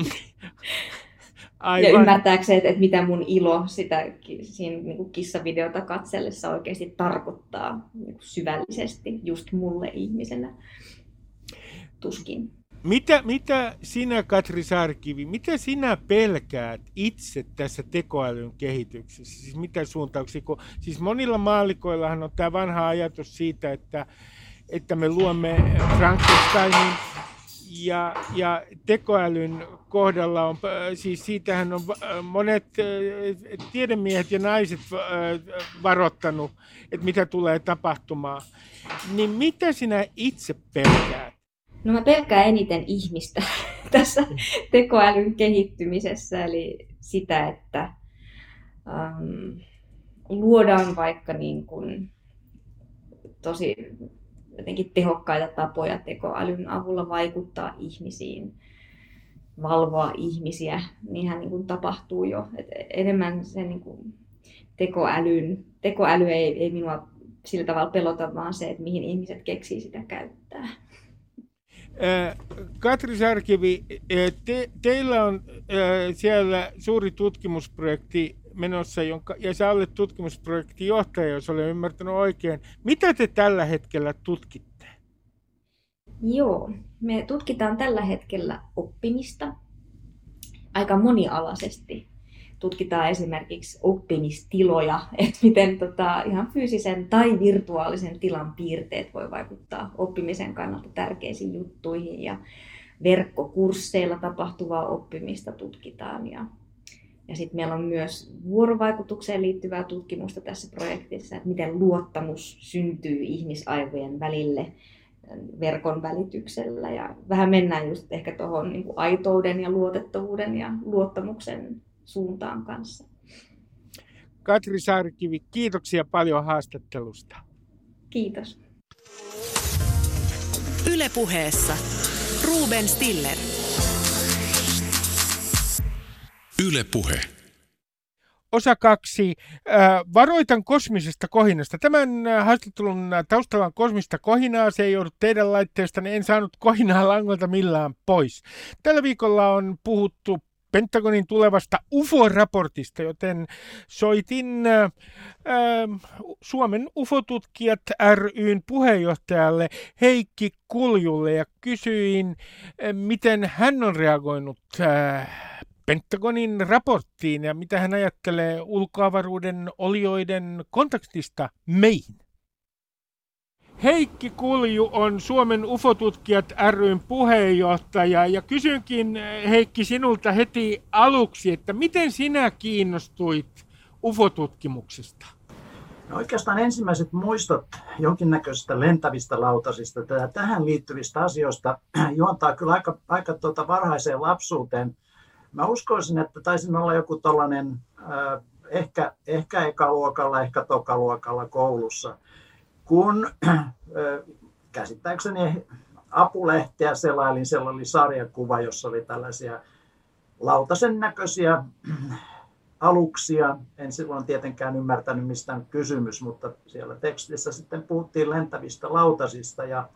Aivan. Ja ymmärtääkseen, että, että mitä mun ilo sitä siinä niin kuin kissavideota katsellessa oikeasti tarkoittaa niin kuin syvällisesti just mulle ihmisenä. Tuskin. Mitä, mitä sinä, Katri Sarkivi, mitä sinä pelkäät itse tässä tekoälyn kehityksessä? Siis mitä suuntauksia? Kun, siis monilla maalikoillahan on tämä vanha ajatus siitä, että, että me luomme Frankensteinin ja, ja tekoälyn kohdalla on, siis siitähän on monet tiedemiehet ja naiset varoittanut, että mitä tulee tapahtumaan. Niin mitä sinä itse pelkäät? No mä pelkään eniten ihmistä tässä tekoälyn kehittymisessä, eli sitä, että ähm, luodaan vaikka niin kuin tosi jotenkin tehokkaita tapoja tekoälyn avulla vaikuttaa ihmisiin, valvoa ihmisiä, niinhän niin kuin tapahtuu jo. Et enemmän se niin kuin tekoälyn, tekoäly ei, ei minua sillä tavalla pelota, vaan se, että mihin ihmiset keksii sitä käyttää. Katri Sarkivi, te, teillä on siellä suuri tutkimusprojekti menossa, jonka, ja sä olet tutkimusprojektin johtaja, jos olen ymmärtänyt oikein. Mitä te tällä hetkellä tutkitte? Joo, me tutkitaan tällä hetkellä oppimista aika monialaisesti tutkitaan esimerkiksi oppimistiloja, että miten tota, ihan fyysisen tai virtuaalisen tilan piirteet voi vaikuttaa oppimisen kannalta tärkeisiin juttuihin ja verkkokursseilla tapahtuvaa oppimista tutkitaan ja ja sitten meillä on myös vuorovaikutukseen liittyvää tutkimusta tässä projektissa, että miten luottamus syntyy ihmisaivojen välille verkon välityksellä. Ja vähän mennään just ehkä tuohon niin aitouden ja luotettavuuden ja luottamuksen suuntaan kanssa. Katri Saarikivi, kiitoksia paljon haastattelusta. Kiitos. Ylepuheessa Ruben Stiller. Ylepuhe. Osa kaksi. Varoitan kosmisesta kohinasta. Tämän haastattelun taustalla on kosmista kohinaa. Se ei joudu teidän laitteesta, niin en saanut kohinaa langolta millään pois. Tällä viikolla on puhuttu Pentagonin tulevasta UFO-raportista, joten soitin Suomen UFO-tutkijat ryn puheenjohtajalle Heikki Kuljulle ja kysyin, miten hän on reagoinut Pentagonin raporttiin ja mitä hän ajattelee ulkoavaruuden olioiden kontaktista meihin. Heikki Kulju on Suomen UFO-tutkijat ryn puheenjohtaja ja kysynkin Heikki sinulta heti aluksi, että miten sinä kiinnostuit UFO-tutkimuksesta? No oikeastaan ensimmäiset muistot jonkinnäköisistä lentävistä lautasista tähän liittyvistä asioista juontaa kyllä aika, aika tuota varhaiseen lapsuuteen. Mä uskoisin, että taisin olla joku tällainen ehkä, ehkä ekaluokalla, ehkä tokaluokalla koulussa, kun käsittääkseni apulehteä selailin, siellä oli sarjakuva, jossa oli tällaisia lautasen näköisiä aluksia. En silloin tietenkään ymmärtänyt mistä on kysymys, mutta siellä tekstissä sitten puhuttiin lentävistä lautasista. Ja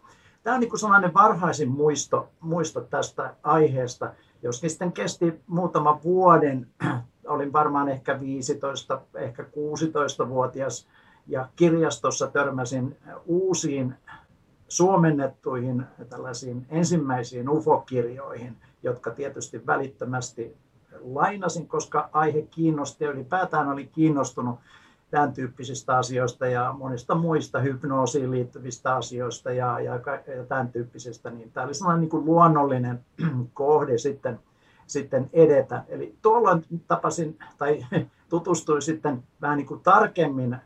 tämä on niin sellainen varhaisin muisto, muisto tästä aiheesta, joskin sitten kesti muutama vuoden. Olin varmaan ehkä 15, ehkä 16-vuotias ja kirjastossa törmäsin uusiin suomennettuihin tällaisiin ensimmäisiin UFO-kirjoihin, jotka tietysti välittömästi lainasin, koska aihe kiinnosti ja ylipäätään oli kiinnostunut tämän tyyppisistä asioista ja monista muista hypnoosiin liittyvistä asioista ja, ja, ja tämän tyyppisistä, niin tämä oli sellainen niin kuin luonnollinen kohde sitten, sitten edetä. Eli tuolloin tapasin tai tutustuin sitten vähän niin kuin tarkemmin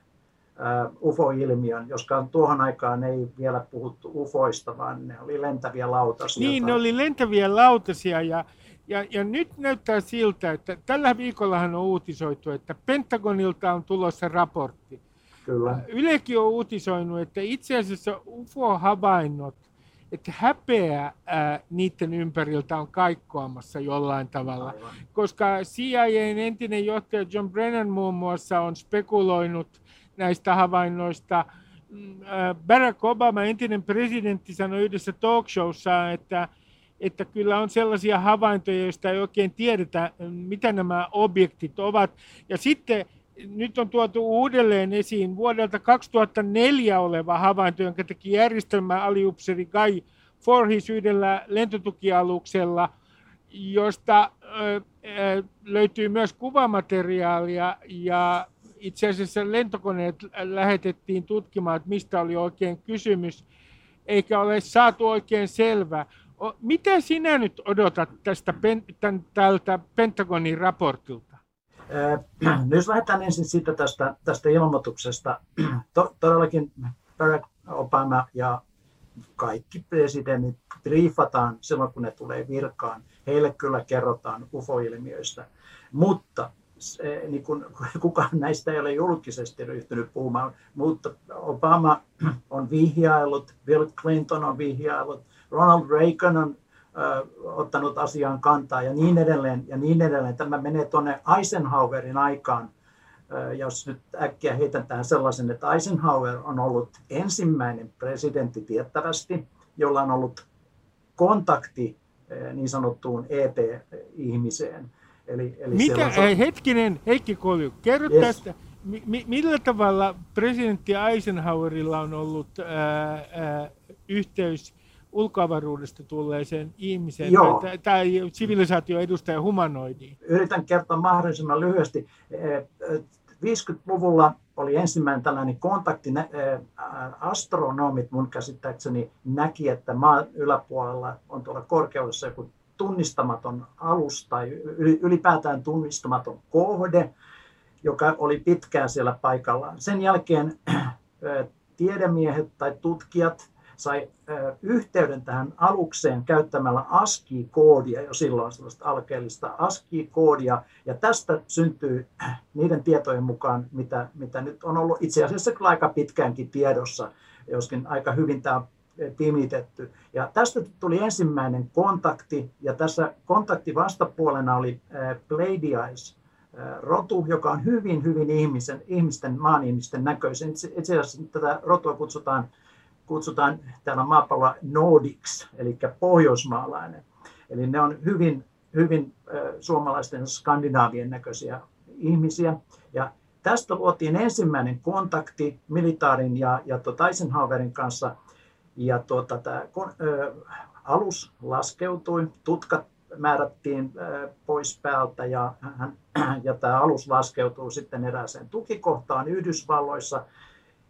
UFO-ilmiön, joskaan tuohon aikaan ei vielä puhuttu UFOista, vaan ne oli lentäviä lautasia. Niin, ne oli lentäviä lautasia ja, ja, ja nyt näyttää siltä, että tällä viikollahan on uutisoitu, että Pentagonilta on tulossa raportti. Kyllä. Ylekin on uutisoinut, että itse asiassa UFO-havainnot, että häpeä ää, niiden ympäriltä on kaikkoamassa jollain tavalla. Aivan. Koska CIAn entinen johtaja John Brennan muun muassa on spekuloinut näistä havainnoista. Mm, Barack Obama, entinen presidentti, sanoi yhdessä talkshowssa, että että kyllä on sellaisia havaintoja, joista ei oikein tiedetä, mitä nämä objektit ovat. Ja sitten nyt on tuotu uudelleen esiin vuodelta 2004 oleva havainto, jonka teki järjestelmä aliupseri Guy Forhis yhdellä lentotukialuksella, josta löytyy myös kuvamateriaalia ja itse asiassa lentokoneet lähetettiin tutkimaan, että mistä oli oikein kysymys, eikä ole saatu oikein selvää. Mitä sinä nyt odotat tästä tämän, tältä Pentagonin raportilta? Äh, jos lähdetään ensin siitä tästä, tästä ilmoituksesta. To, todellakin Barack Obama ja kaikki presidentit briefataan silloin, kun ne tulee virkaan. Heille kyllä kerrotaan UFO-ilmiöistä. Mutta se, niin kun, kukaan näistä ei ole julkisesti ryhtynyt puhumaan, mutta Obama on vihjaillut, Bill Clinton on vihjaillut, Ronald Reagan on äh, ottanut asiaan kantaa ja niin edelleen ja niin edelleen. Tämä menee tuonne Eisenhowerin aikaan, äh, jos nyt äkkiä heitän tähän sellaisen, että Eisenhower on ollut ensimmäinen presidentti tiettävästi, jolla on ollut kontakti niin sanottuun EP-ihmiseen. Eli, eli Mikä, on... hetkinen, Heikki Kolju, kerro yes. tästä, mi, millä tavalla presidentti Eisenhowerilla on ollut ää, ää, yhteys ulkoavaruudesta tulleeseen ihmiseen Joo. tai, tai sivilisaation edustaja humanoidiin? Yritän kertoa mahdollisimman lyhyesti. 50-luvulla oli ensimmäinen tällainen kontakti. Astronomit mun käsittääkseni näki, että maan yläpuolella on tuolla korkeudessa joku tunnistamaton alus tai ylipäätään tunnistamaton kohde, joka oli pitkään siellä paikallaan. Sen jälkeen tiedemiehet tai tutkijat sai yhteyden tähän alukseen käyttämällä ASCII-koodia jo silloin, sellaista alkeellista ASCII-koodia, ja tästä syntyy niiden tietojen mukaan, mitä, mitä nyt on ollut itse asiassa kyllä aika pitkäänkin tiedossa, joskin aika hyvin tämä pimitetty. Ja tästä tuli ensimmäinen kontakti, ja tässä kontakti vastapuolena oli Pleiadies, rotu, joka on hyvin, hyvin ihmisen, ihmisten, maan ihmisten näköisen. Itse asiassa tätä rotua kutsutaan kutsutaan täällä maapallolla Nordics, eli pohjoismaalainen. Eli ne on hyvin, hyvin suomalaisten skandinaavien näköisiä ihmisiä. Ja tästä luotiin ensimmäinen kontakti militaarin ja, ja tuota Eisenhowerin kanssa. Ja tuota, tämä ö, alus laskeutui, tutkat määrättiin ö, pois päältä ja, ja tämä alus laskeutuu sitten erääseen tukikohtaan Yhdysvalloissa –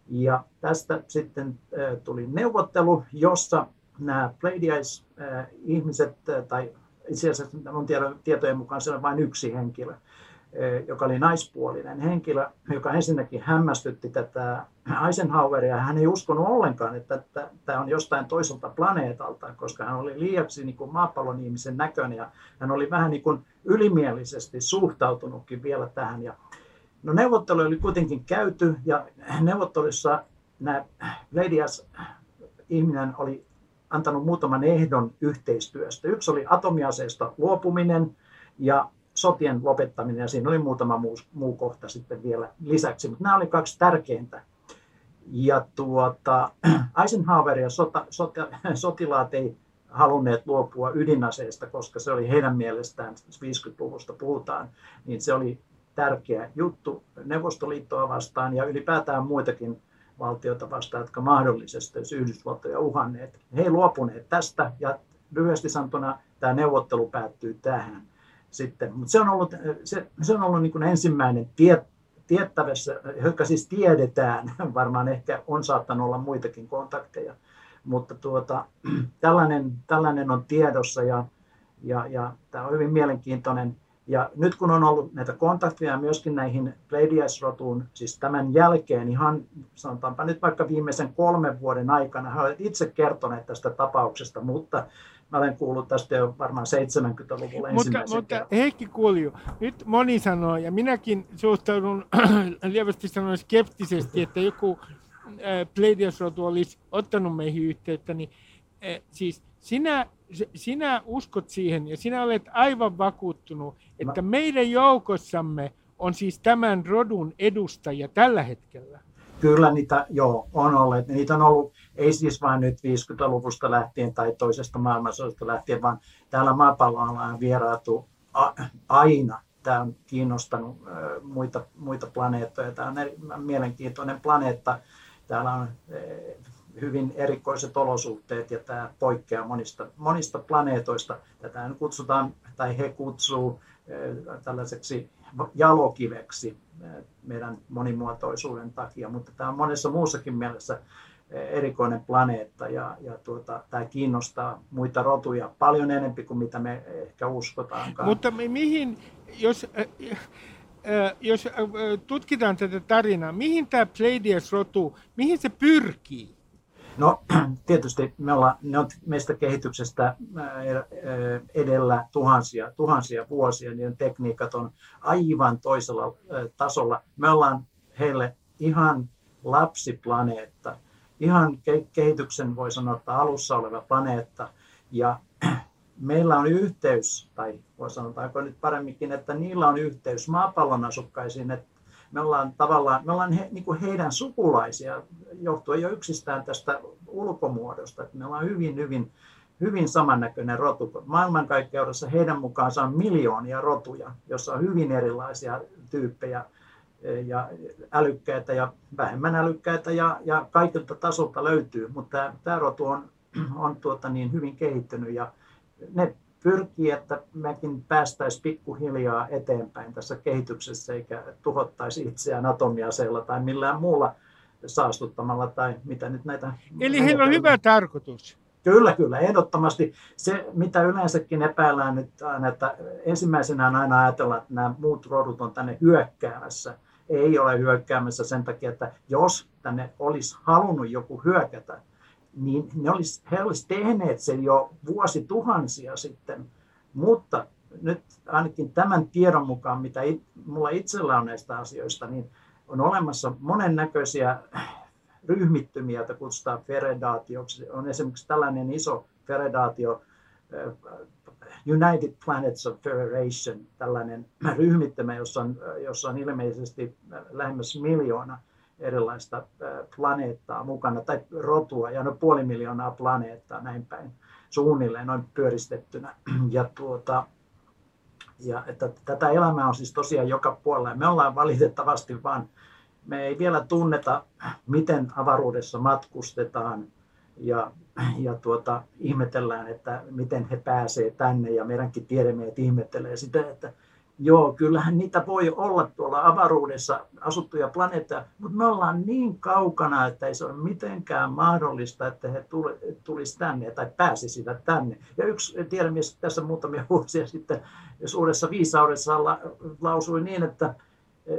ja tästä sitten tuli neuvottelu, jossa nämä Pleiadies-ihmiset, tai itse asiassa minun tietojen mukaan se on vain yksi henkilö, joka oli naispuolinen henkilö, joka ensinnäkin hämmästytti tätä Eisenhoweria. Hän ei uskonut ollenkaan, että tämä on jostain toiselta planeetalta, koska hän oli liiaksi niin kuin maapallon ihmisen näköinen ja hän oli vähän niin kuin ylimielisesti suhtautunutkin vielä tähän. Ja no neuvottelu oli kuitenkin käyty ja neuvottelussa nämä Ladias ihminen oli antanut muutaman ehdon yhteistyöstä. Yksi oli atomiaseesta luopuminen ja sotien lopettaminen ja siinä oli muutama muu, muu kohta sitten vielä lisäksi, mutta nämä oli kaksi tärkeintä. Ja tuota, Eisenhower ja sota, sota, sotilaat ei halunneet luopua ydinaseesta, koska se oli heidän mielestään, 50-luvusta puhutaan, niin se oli tärkeä juttu Neuvostoliittoa vastaan ja ylipäätään muitakin valtioita vastaan, jotka mahdollisesti olisi Yhdysvaltoja uhanneet. He ei luopuneet tästä ja lyhyesti sanottuna tämä neuvottelu päättyy tähän sitten. Mutta se on ollut, se, se on ollut niin kuin ensimmäinen tie, tiettävissä, jotka siis tiedetään, varmaan ehkä on saattanut olla muitakin kontakteja, mutta tuota, tällainen, tällainen on tiedossa ja, ja, ja tämä on hyvin mielenkiintoinen. Ja nyt kun on ollut näitä kontakteja myöskin näihin Pleiadias-rotuun, siis tämän jälkeen ihan sanotaanpa nyt vaikka viimeisen kolmen vuoden aikana, he ovat itse kertoneet tästä tapauksesta, mutta Mä olen kuullut tästä jo varmaan 70-luvulla mutta, mutta Heikki Kulju, nyt moni sanoo, ja minäkin suhtaudun lievästi sanoen skeptisesti, että joku äh, Pleidiasrotu olisi ottanut meihin yhteyttä, niin äh, siis sinä, sinä uskot siihen ja sinä olet aivan vakuuttunut, että Mä... meidän joukossamme on siis tämän rodun edustajia tällä hetkellä. Kyllä niitä joo, on ollut. Niitä on ollut ei siis vain nyt 50-luvusta lähtien tai toisesta maailmansodasta lähtien, vaan täällä maapallolla on vieraatu aina. Tämä on kiinnostanut muita, muita planeettoja. Tämä on mielenkiintoinen planeetta. Täällä on hyvin erikoiset olosuhteet ja tämä poikkeaa monista, monista planeetoista. Tätä kutsutaan, tai he kutsuu tällaiseksi jalokiveksi meidän monimuotoisuuden takia, mutta tämä on monessa muussakin mielessä erikoinen planeetta ja, ja tuota, tämä kiinnostaa muita rotuja paljon enemmän kuin mitä me ehkä uskotaankaan. Mutta mihin, jos, äh, äh, jos äh, tutkitaan tätä tarinaa, mihin tämä Pleiadias-rotu, mihin se pyrkii? No tietysti me ollaan, ne on meistä kehityksestä edellä tuhansia, tuhansia vuosia, niin tekniikat on aivan toisella tasolla. Me ollaan heille ihan lapsiplaneetta ihan kehityksen voi sanoa, että alussa oleva planeetta. Ja meillä on yhteys, tai voi sanotaanko nyt paremminkin, että niillä on yhteys maapallon asukkaisiin, että me ollaan tavallaan, me ollaan he, niin kuin heidän sukulaisia, johtuen jo yksistään tästä ulkomuodosta, että me ollaan hyvin, hyvin, hyvin samannäköinen rotu. Maailmankaikkeudessa heidän mukaansa on miljoonia rotuja, jossa on hyvin erilaisia tyyppejä ja älykkäitä ja vähemmän älykkäitä ja, ja kaikilta tasolta löytyy, mutta tämä, tämä rotu on, on tuota niin hyvin kehittynyt ja ne pyrkii, että mekin päästäisiin pikkuhiljaa eteenpäin tässä kehityksessä eikä tuhottaisi itseään atomiaseella tai millään muulla saastuttamalla tai mitä nyt näitä... Eli heillä on hyvä tarkoitus. Kyllä, kyllä, ehdottomasti. Se, mitä yleensäkin epäillään nyt aina, että ensimmäisenä on aina ajatella, että nämä muut rodut on tänne hyökkäämässä – ei ole hyökkäämässä sen takia, että jos tänne olisi halunnut joku hyökätä, niin ne olisi, he olisivat tehneet sen jo vuosituhansia sitten. Mutta nyt ainakin tämän tiedon mukaan, mitä it, mulla itsellä on näistä asioista, niin on olemassa monennäköisiä ryhmittymiä, joita kutsutaan feredaatioksi. On esimerkiksi tällainen iso feredaatio, United Planets of Federation, tällainen ryhmittymä, jossa on, jossa on ilmeisesti lähemmäs miljoona erilaista planeettaa mukana, tai rotua, ja noin puoli miljoonaa planeettaa näin päin suunnilleen noin pyöristettynä. Ja, tuota, ja että tätä elämää on siis tosiaan joka puolella, ja me ollaan valitettavasti vaan, me ei vielä tunneta, miten avaruudessa matkustetaan, ja, ja tuota, ihmetellään, että miten he pääsevät tänne ja meidänkin tiedemiehet ihmettelee sitä, että Joo, kyllähän niitä voi olla tuolla avaruudessa asuttuja planeettoja, mutta me ollaan niin kaukana, että ei se ole mitenkään mahdollista, että he tulisivat tänne tai pääsisivät tänne. Ja yksi tiedemies tässä muutamia vuosia sitten suuressa viisaudessa lausui niin, että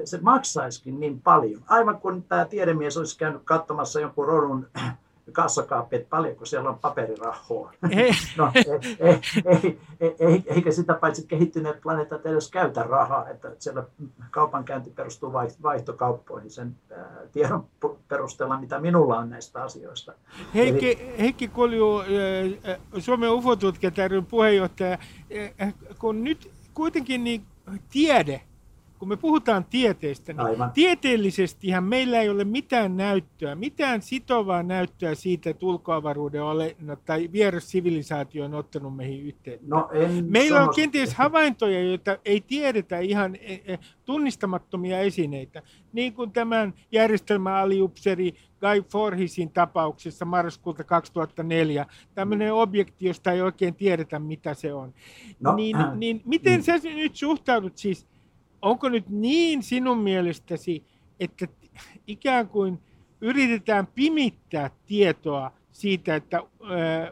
se maksaisikin niin paljon. Aivan kuin tämä tiedemies olisi käynyt katsomassa jonkun rodun kassakaappi, että paljonko siellä on paperirahoa. No, ei, ei, ei, ei, eikä sitä paitsi kehittyneet planeetat edes käytä rahaa, että siellä kaupankäynti perustuu vaihtokauppoihin sen tiedon perusteella, mitä minulla on näistä asioista. Heikki, Eli... Heikki Kolju, Suomen UFO-tutkijat puheenjohtaja, kun nyt kuitenkin niin tiede kun me puhutaan tieteestä, niin Aivan. tieteellisestihän meillä ei ole mitään näyttöä, mitään sitovaa näyttöä siitä, että ulkoavaruuden no, tai vieras sivilisaatio on ottanut meihin yhteen. No, en meillä sano... on kenties havaintoja, joita ei tiedetä ihan e, e, tunnistamattomia esineitä, niin kuin tämän järjestelmän aliupseri Guy Forhisin tapauksessa marraskuulta 2004, tämmöinen objekti, josta ei oikein tiedetä, mitä se on. No, niin, äh, niin miten niin. sä nyt suhtaudut siis onko nyt niin sinun mielestäsi, että ikään kuin yritetään pimittää tietoa siitä, että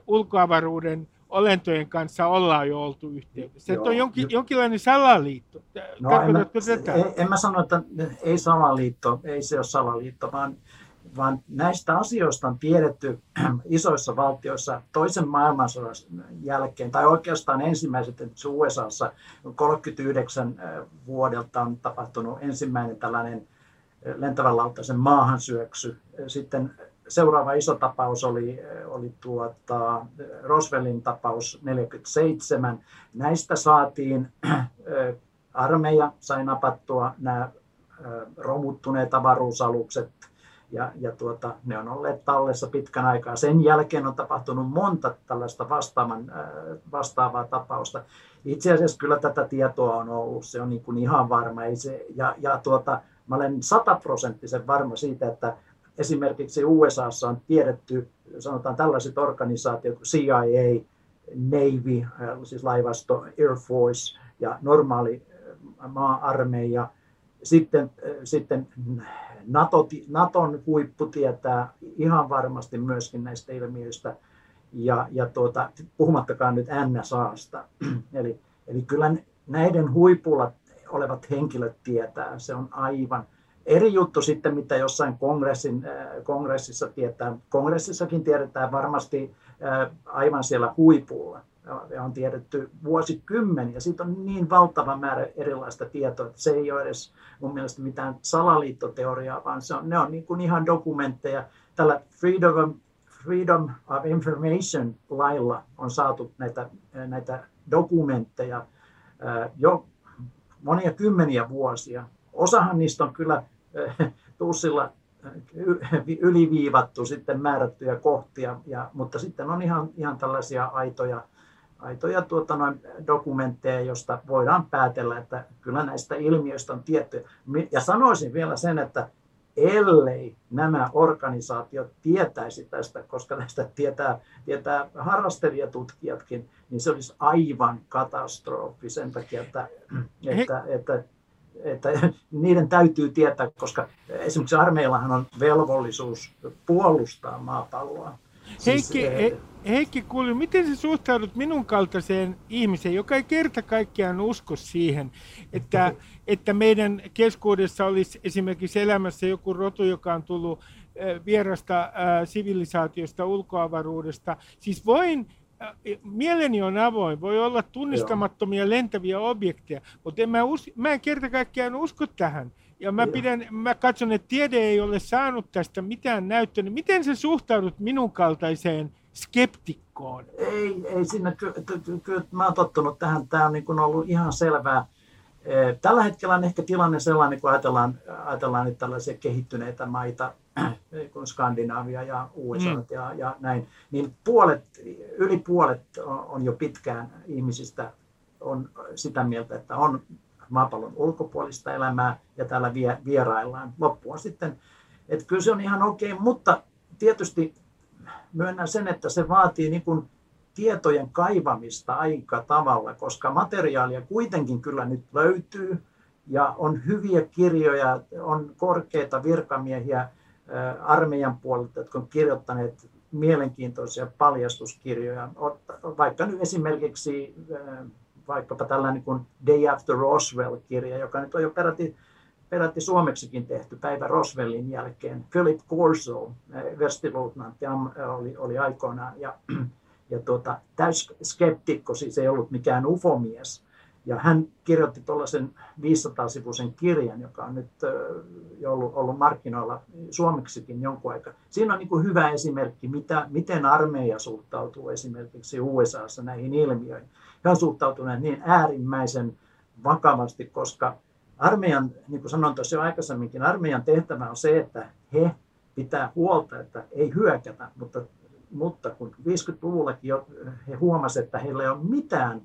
ulkoavaruuden olentojen kanssa ollaan jo oltu yhteydessä. Joo. Että on jonkin, jonkinlainen salaliitto. No, en, mä, tätä? En, en mä sano, että ei salaliitto, ei se ole salaliitto, vaan vaan näistä asioista on tiedetty isoissa valtioissa toisen maailmansodan jälkeen, tai oikeastaan ensimmäiset, että USAssa 39 vuodelta on tapahtunut ensimmäinen tällainen lentävän lautaisen maahansyöksy. Sitten seuraava iso tapaus oli, oli tuota, Roswellin tapaus 47. Näistä saatiin armeija, sai napattua nämä romuttuneet avaruusalukset ja, ja tuota, ne on olleet tallessa pitkän aikaa. Sen jälkeen on tapahtunut monta tällaista vastaavan, äh, vastaavaa tapausta. Itse asiassa kyllä tätä tietoa on ollut, se on niin kuin ihan varma. Ei se, ja ja tuota, mä olen sataprosenttisen varma siitä, että esimerkiksi USAssa on tiedetty, sanotaan tällaiset organisaatiot kuin CIA, Navy, äh, siis laivasto, Air Force ja normaali äh, maa-armeija, sitten, sitten NATO, Naton huippu tietää ihan varmasti myöskin näistä ilmiöistä, ja, ja tuota, puhumattakaan nyt NSAsta. eli, eli kyllä näiden huipulla olevat henkilöt tietää, se on aivan eri juttu sitten, mitä jossain kongressin, äh, kongressissa tietää. Kongressissakin tiedetään varmasti äh, aivan siellä huipulla ja on tiedetty vuosikymmeniä. Siitä on niin valtava määrä erilaista tietoa, että se ei ole edes mun mielestä mitään salaliittoteoriaa, vaan se on, ne on niin kuin ihan dokumentteja. Tällä Freedom, Freedom of Information lailla on saatu näitä, näitä dokumentteja jo monia kymmeniä vuosia. Osahan niistä on kyllä tussilla yliviivattu sitten määrättyjä kohtia, ja, mutta sitten on ihan, ihan tällaisia aitoja aitoja tuota, noin dokumentteja, josta voidaan päätellä, että kyllä näistä ilmiöistä on tiettyjä. Ja sanoisin vielä sen, että ellei nämä organisaatiot tietäisi tästä, koska näistä tietää, tietää harrastelijatutkijatkin, niin se olisi aivan katastrofi sen takia, että, että, että, että, että niiden täytyy tietää, koska esimerkiksi armeillahan on velvollisuus puolustaa maapalloa. Heikki, siis, he, Heikki kuuli, miten sä suhtaudut minun kaltaiseen ihmiseen, joka ei kerta kaikkiaan usko siihen, että, että meidän keskuudessa olisi esimerkiksi elämässä joku rotu, joka on tullut vierasta äh, sivilisaatiosta, ulkoavaruudesta. Siis voin, äh, mieleni on avoin, voi olla tunnistamattomia lentäviä objekteja, mutta en mä, us, mä en kerta kaikkiaan usko tähän. Ja mä, pidän, mä katson, että tiede ei ole saanut tästä mitään näyttöä. Niin miten sä suhtaudut minun kaltaiseen skeptikkoon? Ei, ei siinä, kyllä ky, ky, mä oon tottunut tähän, tämä on niin kuin ollut ihan selvää. E, tällä hetkellä on ehkä tilanne sellainen, kun ajatellaan, ajatellaan nyt tällaisia kehittyneitä maita, kuin Skandinavia ja USA mm. ja, ja näin, niin puolet, yli puolet on jo pitkään ihmisistä on sitä mieltä, että on maapallon ulkopuolista elämää ja täällä vieraillaan. Loppua sitten, että kyllä se on ihan okei, okay, mutta tietysti myönnän sen, että se vaatii niin kuin tietojen kaivamista aika tavalla, koska materiaalia kuitenkin kyllä nyt löytyy ja on hyviä kirjoja, on korkeita virkamiehiä armeijan puolelta, jotka on kirjoittaneet mielenkiintoisia paljastuskirjoja. Vaikka nyt esimerkiksi vaikkapa tällainen kuin Day After Roswell-kirja, joka nyt on jo peräti, peräti suomeksikin tehty päivä Roswellin jälkeen. Philip Corso, vestiluutnantti, oli, oli aikoinaan. Ja, ja tuota, täys skeptikko, siis ei ollut mikään ufomies. Ja hän kirjoitti tuollaisen 500-sivuisen kirjan, joka on nyt jo ollut, ollut markkinoilla suomeksikin jonkun aikaa. Siinä on niin kuin hyvä esimerkki, mitä, miten armeija suhtautuu esimerkiksi USAssa näihin ilmiöihin. He on suhtautuneet niin äärimmäisen vakavasti, koska armeijan, niin kuin sanoin tuossa jo aikaisemminkin, armeijan tehtävä on se, että he pitää huolta, että ei hyökätä, mutta, mutta kun 50-luvullakin jo he huomasivat, että heillä ei ole mitään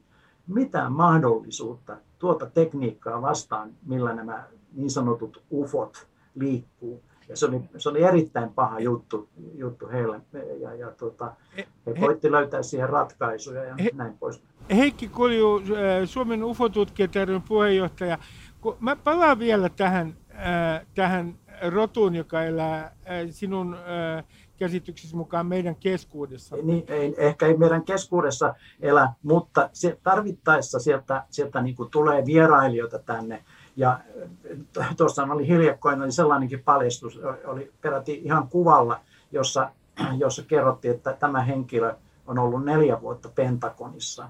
mitään mahdollisuutta tuota tekniikkaa vastaan, millä nämä niin sanotut ufot liikkuu. Ja se oli, se oli erittäin paha juttu, juttu heille ja, ja tuota, he koitti löytää siihen ratkaisuja ja he, näin pois. Heikki Kolju, äh, Suomen UFO-tutkijat puheenjohtaja, kun mä palaan vielä tähän, äh, tähän rotuun, joka elää äh, sinun käsityksesi mukaan meidän keskuudessa. Niin, ei, ehkä ei meidän keskuudessa elä, mutta se, tarvittaessa sieltä, sieltä niin kuin tulee vierailijoita tänne. Ja äh, tuossa oli hiljakkoin oli sellainenkin paljastus, oli peräti ihan kuvalla, jossa, jossa kerrottiin, että tämä henkilö on ollut neljä vuotta Pentagonissa.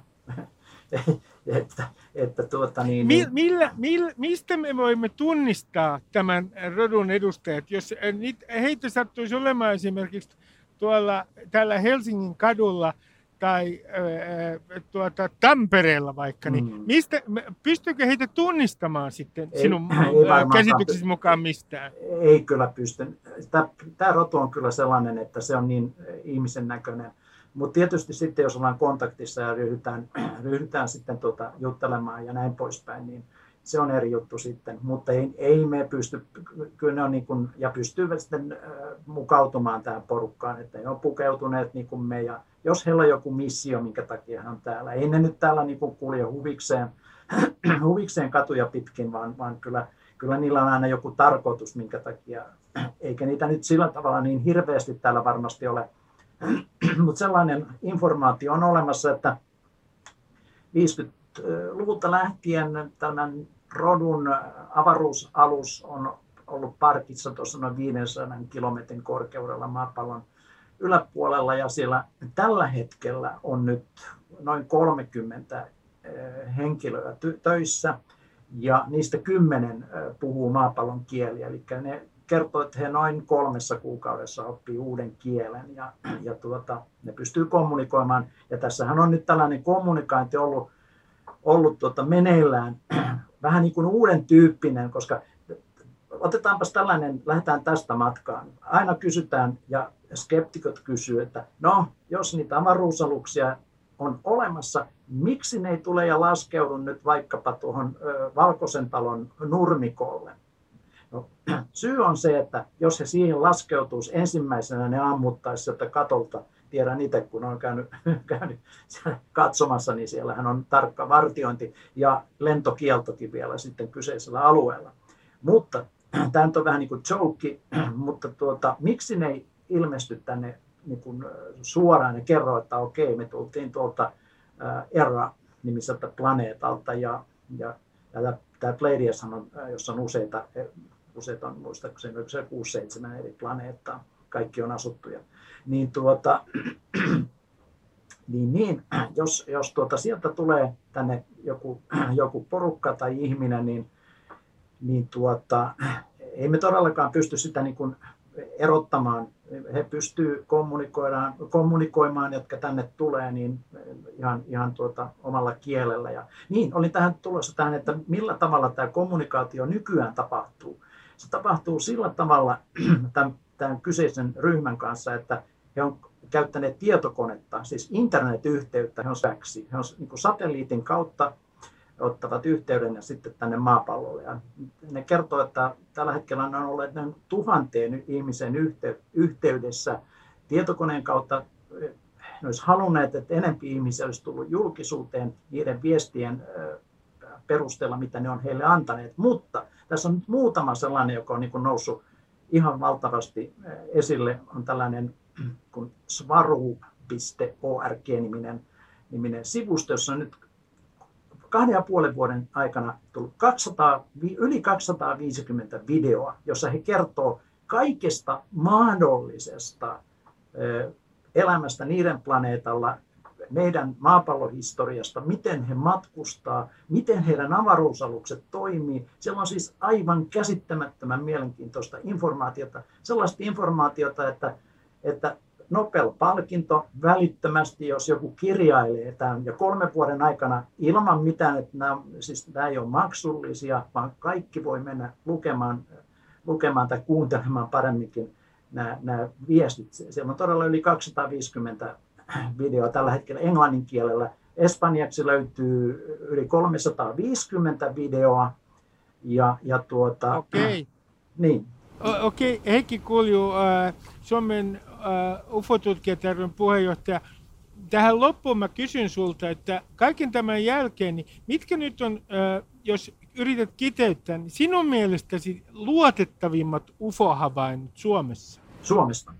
Että, että tuota niin, niin... Millä, millä, mistä me voimme tunnistaa tämän rodun edustajat, jos heitä sattuisi olemaan esimerkiksi tuolla täällä Helsingin kadulla tai äh, tuota, Tampereella vaikka, niin mm. mistä, pystyykö heitä tunnistamaan sitten ei, sinun ei käsityksesi mukaan mistään? Ei kyllä pysty. Tämä, tämä rotu on kyllä sellainen, että se on niin ihmisen näköinen mutta tietysti sitten, jos ollaan kontaktissa ja ryhdytään, ryhdytään sitten tuota juttelemaan ja näin poispäin, niin se on eri juttu sitten. Mutta ei, ei me pysty, kyllä ne on niin kuin, ja pystyy sitten mukautumaan tähän porukkaan, että ne on pukeutuneet niin kuin me. Ja jos heillä on joku missio, minkä takia hän on täällä, ei ne nyt täällä niin kuin kulje huvikseen, huvikseen katuja pitkin, vaan, vaan kyllä, kyllä niillä on aina joku tarkoitus, minkä takia, eikä niitä nyt sillä tavalla niin hirveästi täällä varmasti ole Mutta sellainen informaatio on olemassa, että 50-luvulta lähtien tämän rodun avaruusalus on ollut parkissa tuossa noin 500 kilometrin korkeudella maapallon yläpuolella ja siellä tällä hetkellä on nyt noin 30 eh, henkilöä töissä ja niistä kymmenen eh, puhuu maapallon kieliä, eli ne kertoo, että he noin kolmessa kuukaudessa oppii uuden kielen ja, ja tuota, ne pystyy kommunikoimaan. Ja tässähän on nyt tällainen kommunikointi ollut, ollut tuota meneillään vähän niin kuin uuden tyyppinen, koska otetaanpas tällainen, lähdetään tästä matkaan. Aina kysytään ja skeptikot kysyy, että no, jos niitä avaruusaluksia on olemassa, miksi ne ei tule ja laskeudu nyt vaikkapa tuohon Valkoisen talon nurmikolle? No, syy on se, että jos he siihen laskeutuisi ensimmäisenä, ne ammuttaisi sieltä katolta. Tiedän itse, kun olen käynyt, käynyt katsomassa, niin siellähän on tarkka vartiointi ja lentokieltokin vielä sitten kyseisellä alueella. Mutta tämä on vähän niin kuin joke, mutta tuota, miksi ne ei ilmesty tänne niin kuin suoraan ja kerro, että okei, me tultiin tuolta Erra-nimiseltä planeetalta ja, ja, ja tämä Pleiadius on, jossa on useita useita on muistaakseni, oliko se 6-7 eri planeettaa, kaikki on asuttuja. Niin, tuota, niin, niin jos, jos tuota, sieltä tulee tänne joku, joku porukka tai ihminen, niin, niin tuota, ei me todellakaan pysty sitä niin kuin erottamaan. He pystyvät kommunikoimaan, kommunikoimaan, jotka tänne tulee, niin ihan, ihan tuota, omalla kielellä. Ja, niin, olin tähän tulossa tähän, että millä tavalla tämä kommunikaatio nykyään tapahtuu. Se tapahtuu sillä tavalla tämän, tämän kyseisen ryhmän kanssa, että he on käyttäneet tietokonetta, siis internetyhteyttä, he on säksi. He on niin satelliitin kautta ottavat yhteyden ja sitten tänne maapallolle. Ja ne kertoo, että tällä hetkellä on olleet tuhanteen ihmisen yhteydessä tietokoneen kautta ne olisi halunneet, että enempi ihmisiä olisi tullut julkisuuteen niiden viestien perusteella, mitä ne on heille antaneet. Mutta tässä on muutama sellainen, joka on niin kuin noussut ihan valtavasti esille, on tällainen kuin svaru.org-niminen niminen sivusto, jossa on nyt kahden ja puolen vuoden aikana tullut 200, yli 250 videoa, jossa he kertoo kaikesta mahdollisesta elämästä niiden planeetalla, meidän maapallohistoriasta, miten he matkustaa, miten heidän avaruusalukset toimii. Siellä on siis aivan käsittämättömän mielenkiintoista informaatiota, sellaista informaatiota, että, että Nobel-palkinto välittömästi, jos joku kirjailee tämän ja kolmen vuoden aikana ilman mitään, että nämä, siis nämä ei ole maksullisia, vaan kaikki voi mennä lukemaan, lukemaan tai kuuntelemaan paremminkin nämä, nämä viestit. Siellä on todella yli 250 videoa tällä hetkellä englannin kielellä. Espanjaksi löytyy yli 350 videoa. Ja, ja tuota, Okei. Niin. Okei, okay. Heikki Kulju, äh, Suomen uh, UFO-tutkijatärven puheenjohtaja, tähän loppuun mä kysyn sulta, että kaiken tämän jälkeen, niin mitkä nyt on, uh, jos yrität kiteyttää, niin sinun mielestäsi luotettavimmat UFO-havainnot Suomessa? Suomesta.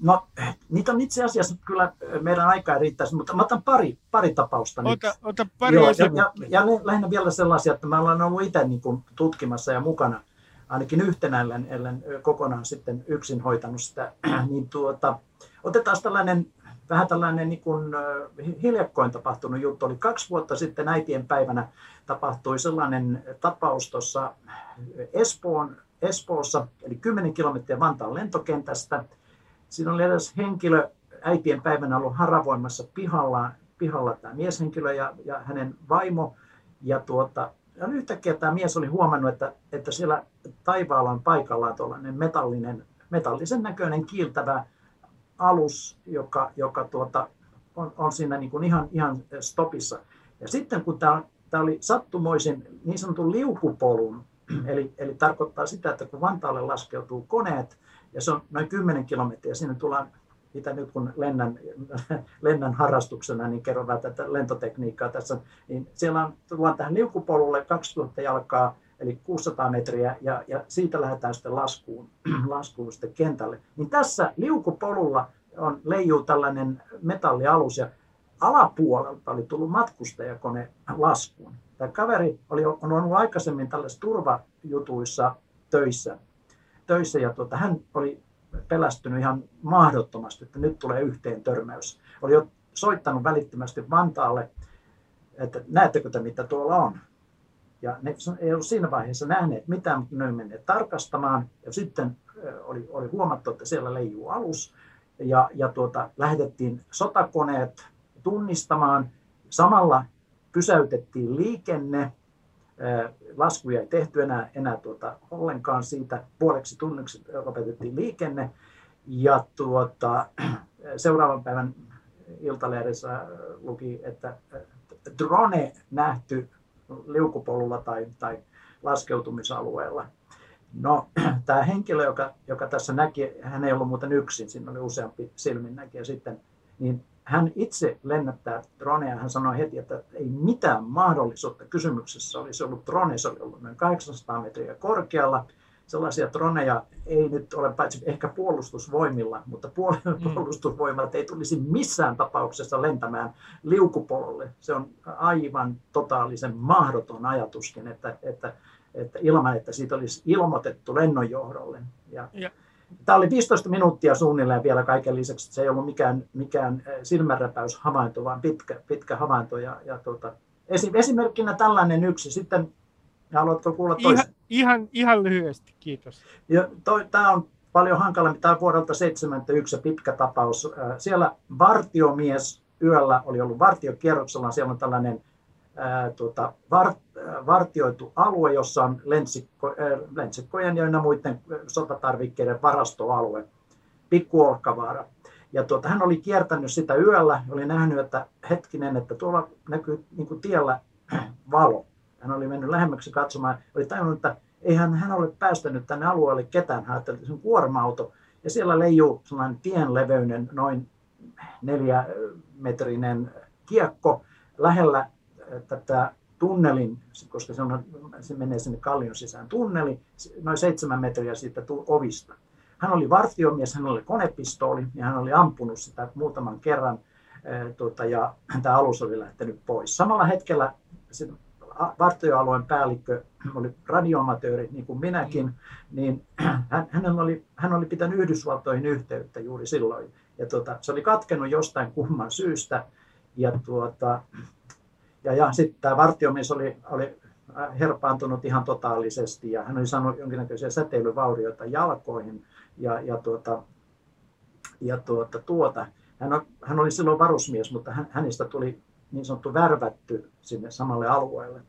No, niitä on itse asiassa kyllä meidän aikaa riittäisi, mutta mä otan pari, pari tapausta ota, nyt. Ota pari Joo, ja, ja, ja, lähinnä vielä sellaisia, että mä olen ollut itse niin kuin tutkimassa ja mukana – ainakin yhtenä, ellen, ellen kokonaan sitten yksin hoitanut sitä, niin tuota, otetaan tällainen vähän tällainen niin kuin, hiljakkoin tapahtunut juttu. Oli kaksi vuotta sitten äitien päivänä tapahtui sellainen tapaus tuossa Espoon, Espoossa, eli 10 kilometriä Vantaan lentokentästä. Siinä oli edes henkilö äitien päivänä ollut haravoimassa pihalla, pihalla tämä mieshenkilö ja, ja hänen vaimo. Ja tuota, ja yhtäkkiä tämä mies oli huomannut, että, että siellä taivaalla on paikallaan tuollainen metallinen, metallisen näköinen kiiltävä alus, joka, joka tuota, on, on siinä niin kuin ihan, ihan stopissa. Ja sitten kun tämä, tämä oli sattumoisin niin sanotun liukupolun, eli, eli tarkoittaa sitä, että kun Vantaalle laskeutuu koneet, ja se on noin 10 kilometriä, sinne tullaan mitä nyt kun lennän, lennän harrastuksena, niin kerron vähän tätä lentotekniikkaa tässä, niin siellä on, tullaan tähän liukupolulle 2000 jalkaa, eli 600 metriä, ja, ja siitä lähdetään sitten laskuun, laskuun sitten kentälle. Niin tässä liukupolulla on, leijuu tällainen metallialus, ja alapuolelta oli tullut matkustajakone laskuun. Tämä kaveri oli, on ollut aikaisemmin tällaisissa turvajutuissa töissä, töissä ja tuota, hän oli pelästynyt ihan mahdottomasti, että nyt tulee yhteen törmäys. Oli jo soittanut välittömästi Vantaalle, että näettekö te mitä tuolla on. Ja ne ei ollut siinä vaiheessa nähneet mitään, mutta ne menneet tarkastamaan. Ja sitten oli, oli huomattu, että siellä leijuu alus. Ja, ja tuota, lähetettiin sotakoneet tunnistamaan. Samalla pysäytettiin liikenne laskuja ei tehty enää, enää tuota, ollenkaan siitä. Puoleksi tunniksi lopetettiin liikenne. Ja tuota, seuraavan päivän Iltalehdessä luki, että drone nähty liukupolulla tai, tai laskeutumisalueella. No, tämä henkilö, joka, joka tässä näki, hän ei ollut muuten yksin, siinä oli useampi silminnäkijä sitten, niin hän itse lennättää dronea. Hän sanoi heti, että ei mitään mahdollisuutta kysymyksessä olisi ollut drone. Se oli ollut noin 800 metriä korkealla. Sellaisia droneja ei nyt ole paitsi ehkä puolustusvoimilla, mutta mm. puolustusvoimat ei tulisi missään tapauksessa lentämään liukupololle. Se on aivan totaalisen mahdoton ajatuskin, että, että, että ilman, että siitä olisi ilmoitettu lennonjohdolle. Ja, ja Tämä oli 15 minuuttia suunnilleen vielä kaiken lisäksi. Se ei ollut mikään, mikään eh, silmänräpäys havainto, vaan pitkä, pitkä havainto. Ja, ja tuota, esimerkkinä tällainen yksi. Sitten haluatko kuulla toisen? Ihan, ihan, ihan lyhyesti, kiitos. Ja toi, tämä on paljon hankalampi. Tämä on vuodelta 71 pitkä tapaus. Siellä vartiomies yöllä oli ollut vartiokierroksella. Siellä on tällainen ää, tuota, var, vartioitu alue, jossa on lentsikko, ää, lentsikkojen ja muiden sotatarvikkeiden varastoalue, Pikku Ja tuota, hän oli kiertänyt sitä yöllä, oli nähnyt, että hetkinen, että tuolla näkyy niin kuin tiellä valo. Hän oli mennyt lähemmäksi katsomaan, oli tajunnut, että eihän hän ole päästänyt tänne alueelle ketään. Hän ajatteli, että se on kuorma-auto. Ja siellä leijuu sellainen tienleveynen noin neljämetrinen kiekko lähellä tätä tunnelin, koska se, on, se menee sinne kallion sisään tunneli, noin seitsemän metriä siitä ovista. Hän oli vartiomies, hän oli konepistooli ja hän oli ampunut sitä muutaman kerran tuota, ja tämä alus oli lähtenyt pois. Samalla hetkellä se vartioalueen päällikkö oli radioamatööri, niin kuin minäkin, niin hän, hän, oli, hän oli pitänyt Yhdysvaltoihin yhteyttä juuri silloin. Ja tuota, se oli katkenut jostain kumman syystä. Ja, tuota, ja, ja sitten tämä vartiomies oli, oli herpaantunut ihan totaalisesti ja hän oli saanut jonkinnäköisiä säteilyvaurioita jalkoihin ja, ja, tuota, ja tuota, tuota. Hän, on, hän oli silloin varusmies, mutta hän, hänestä tuli niin sanottu värvätty sinne samalle alueelle.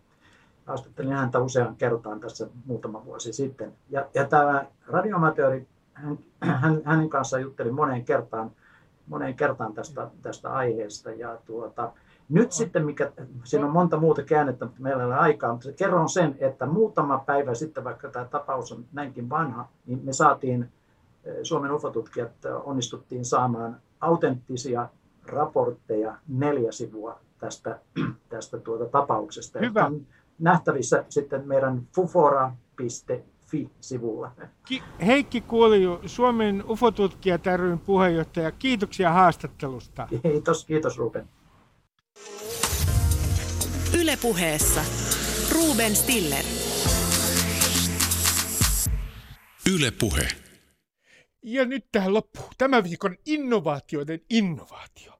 Haastattelin häntä usean kertaan tässä muutama vuosi sitten. Ja, ja tämä radioamatööri, hän, hän, hänen kanssaan juttelin moneen kertaan, moneen kertaan tästä, tästä aiheesta. Ja tuota, nyt sitten, mikä, siinä on monta muuta käännettä, mutta meillä ei ole aikaa, mutta kerron sen, että muutama päivä sitten, vaikka tämä tapaus on näinkin vanha, niin me saatiin, eh, Suomen ufotutkijat onnistuttiin saamaan autenttisia raportteja neljä sivua tästä, tästä tuota tapauksesta. Hyvä. On nähtävissä sitten meidän fufora.fi-sivulla. Heikki Kuoliju, Suomen ufotutkija ryn puheenjohtaja. Kiitoksia haastattelusta. Kiitos, kiitos Ruben. Ylepuheessa Ruben Stiller. Ylepuhe. Ja nyt tähän loppuun tämän viikon innovaatioiden innovaatio.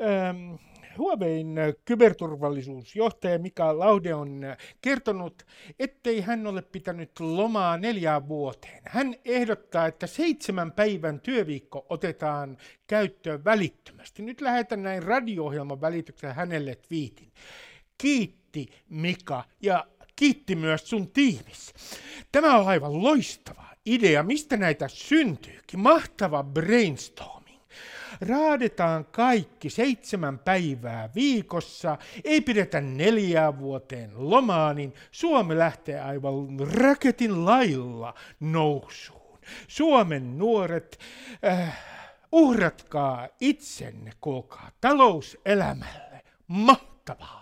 Öm, Huawein kyberturvallisuusjohtaja Mika Laude on kertonut, ettei hän ole pitänyt lomaa neljään vuoteen. Hän ehdottaa, että seitsemän päivän työviikko otetaan käyttöön välittömästi. Nyt lähetän näin radio-ohjelman välityksellä hänelle twiitin. Kiitti Mika ja kiitti myös sun tiimis. Tämä on aivan loistava idea. Mistä näitä syntyykin? Mahtava brainstorm raadetaan kaikki seitsemän päivää viikossa, ei pidetä neljää vuoteen lomaa, niin Suomi lähtee aivan raketin lailla nousuun. Suomen nuoret, äh, uhratkaa itsenne, kuulkaa, talouselämälle. Mahtavaa!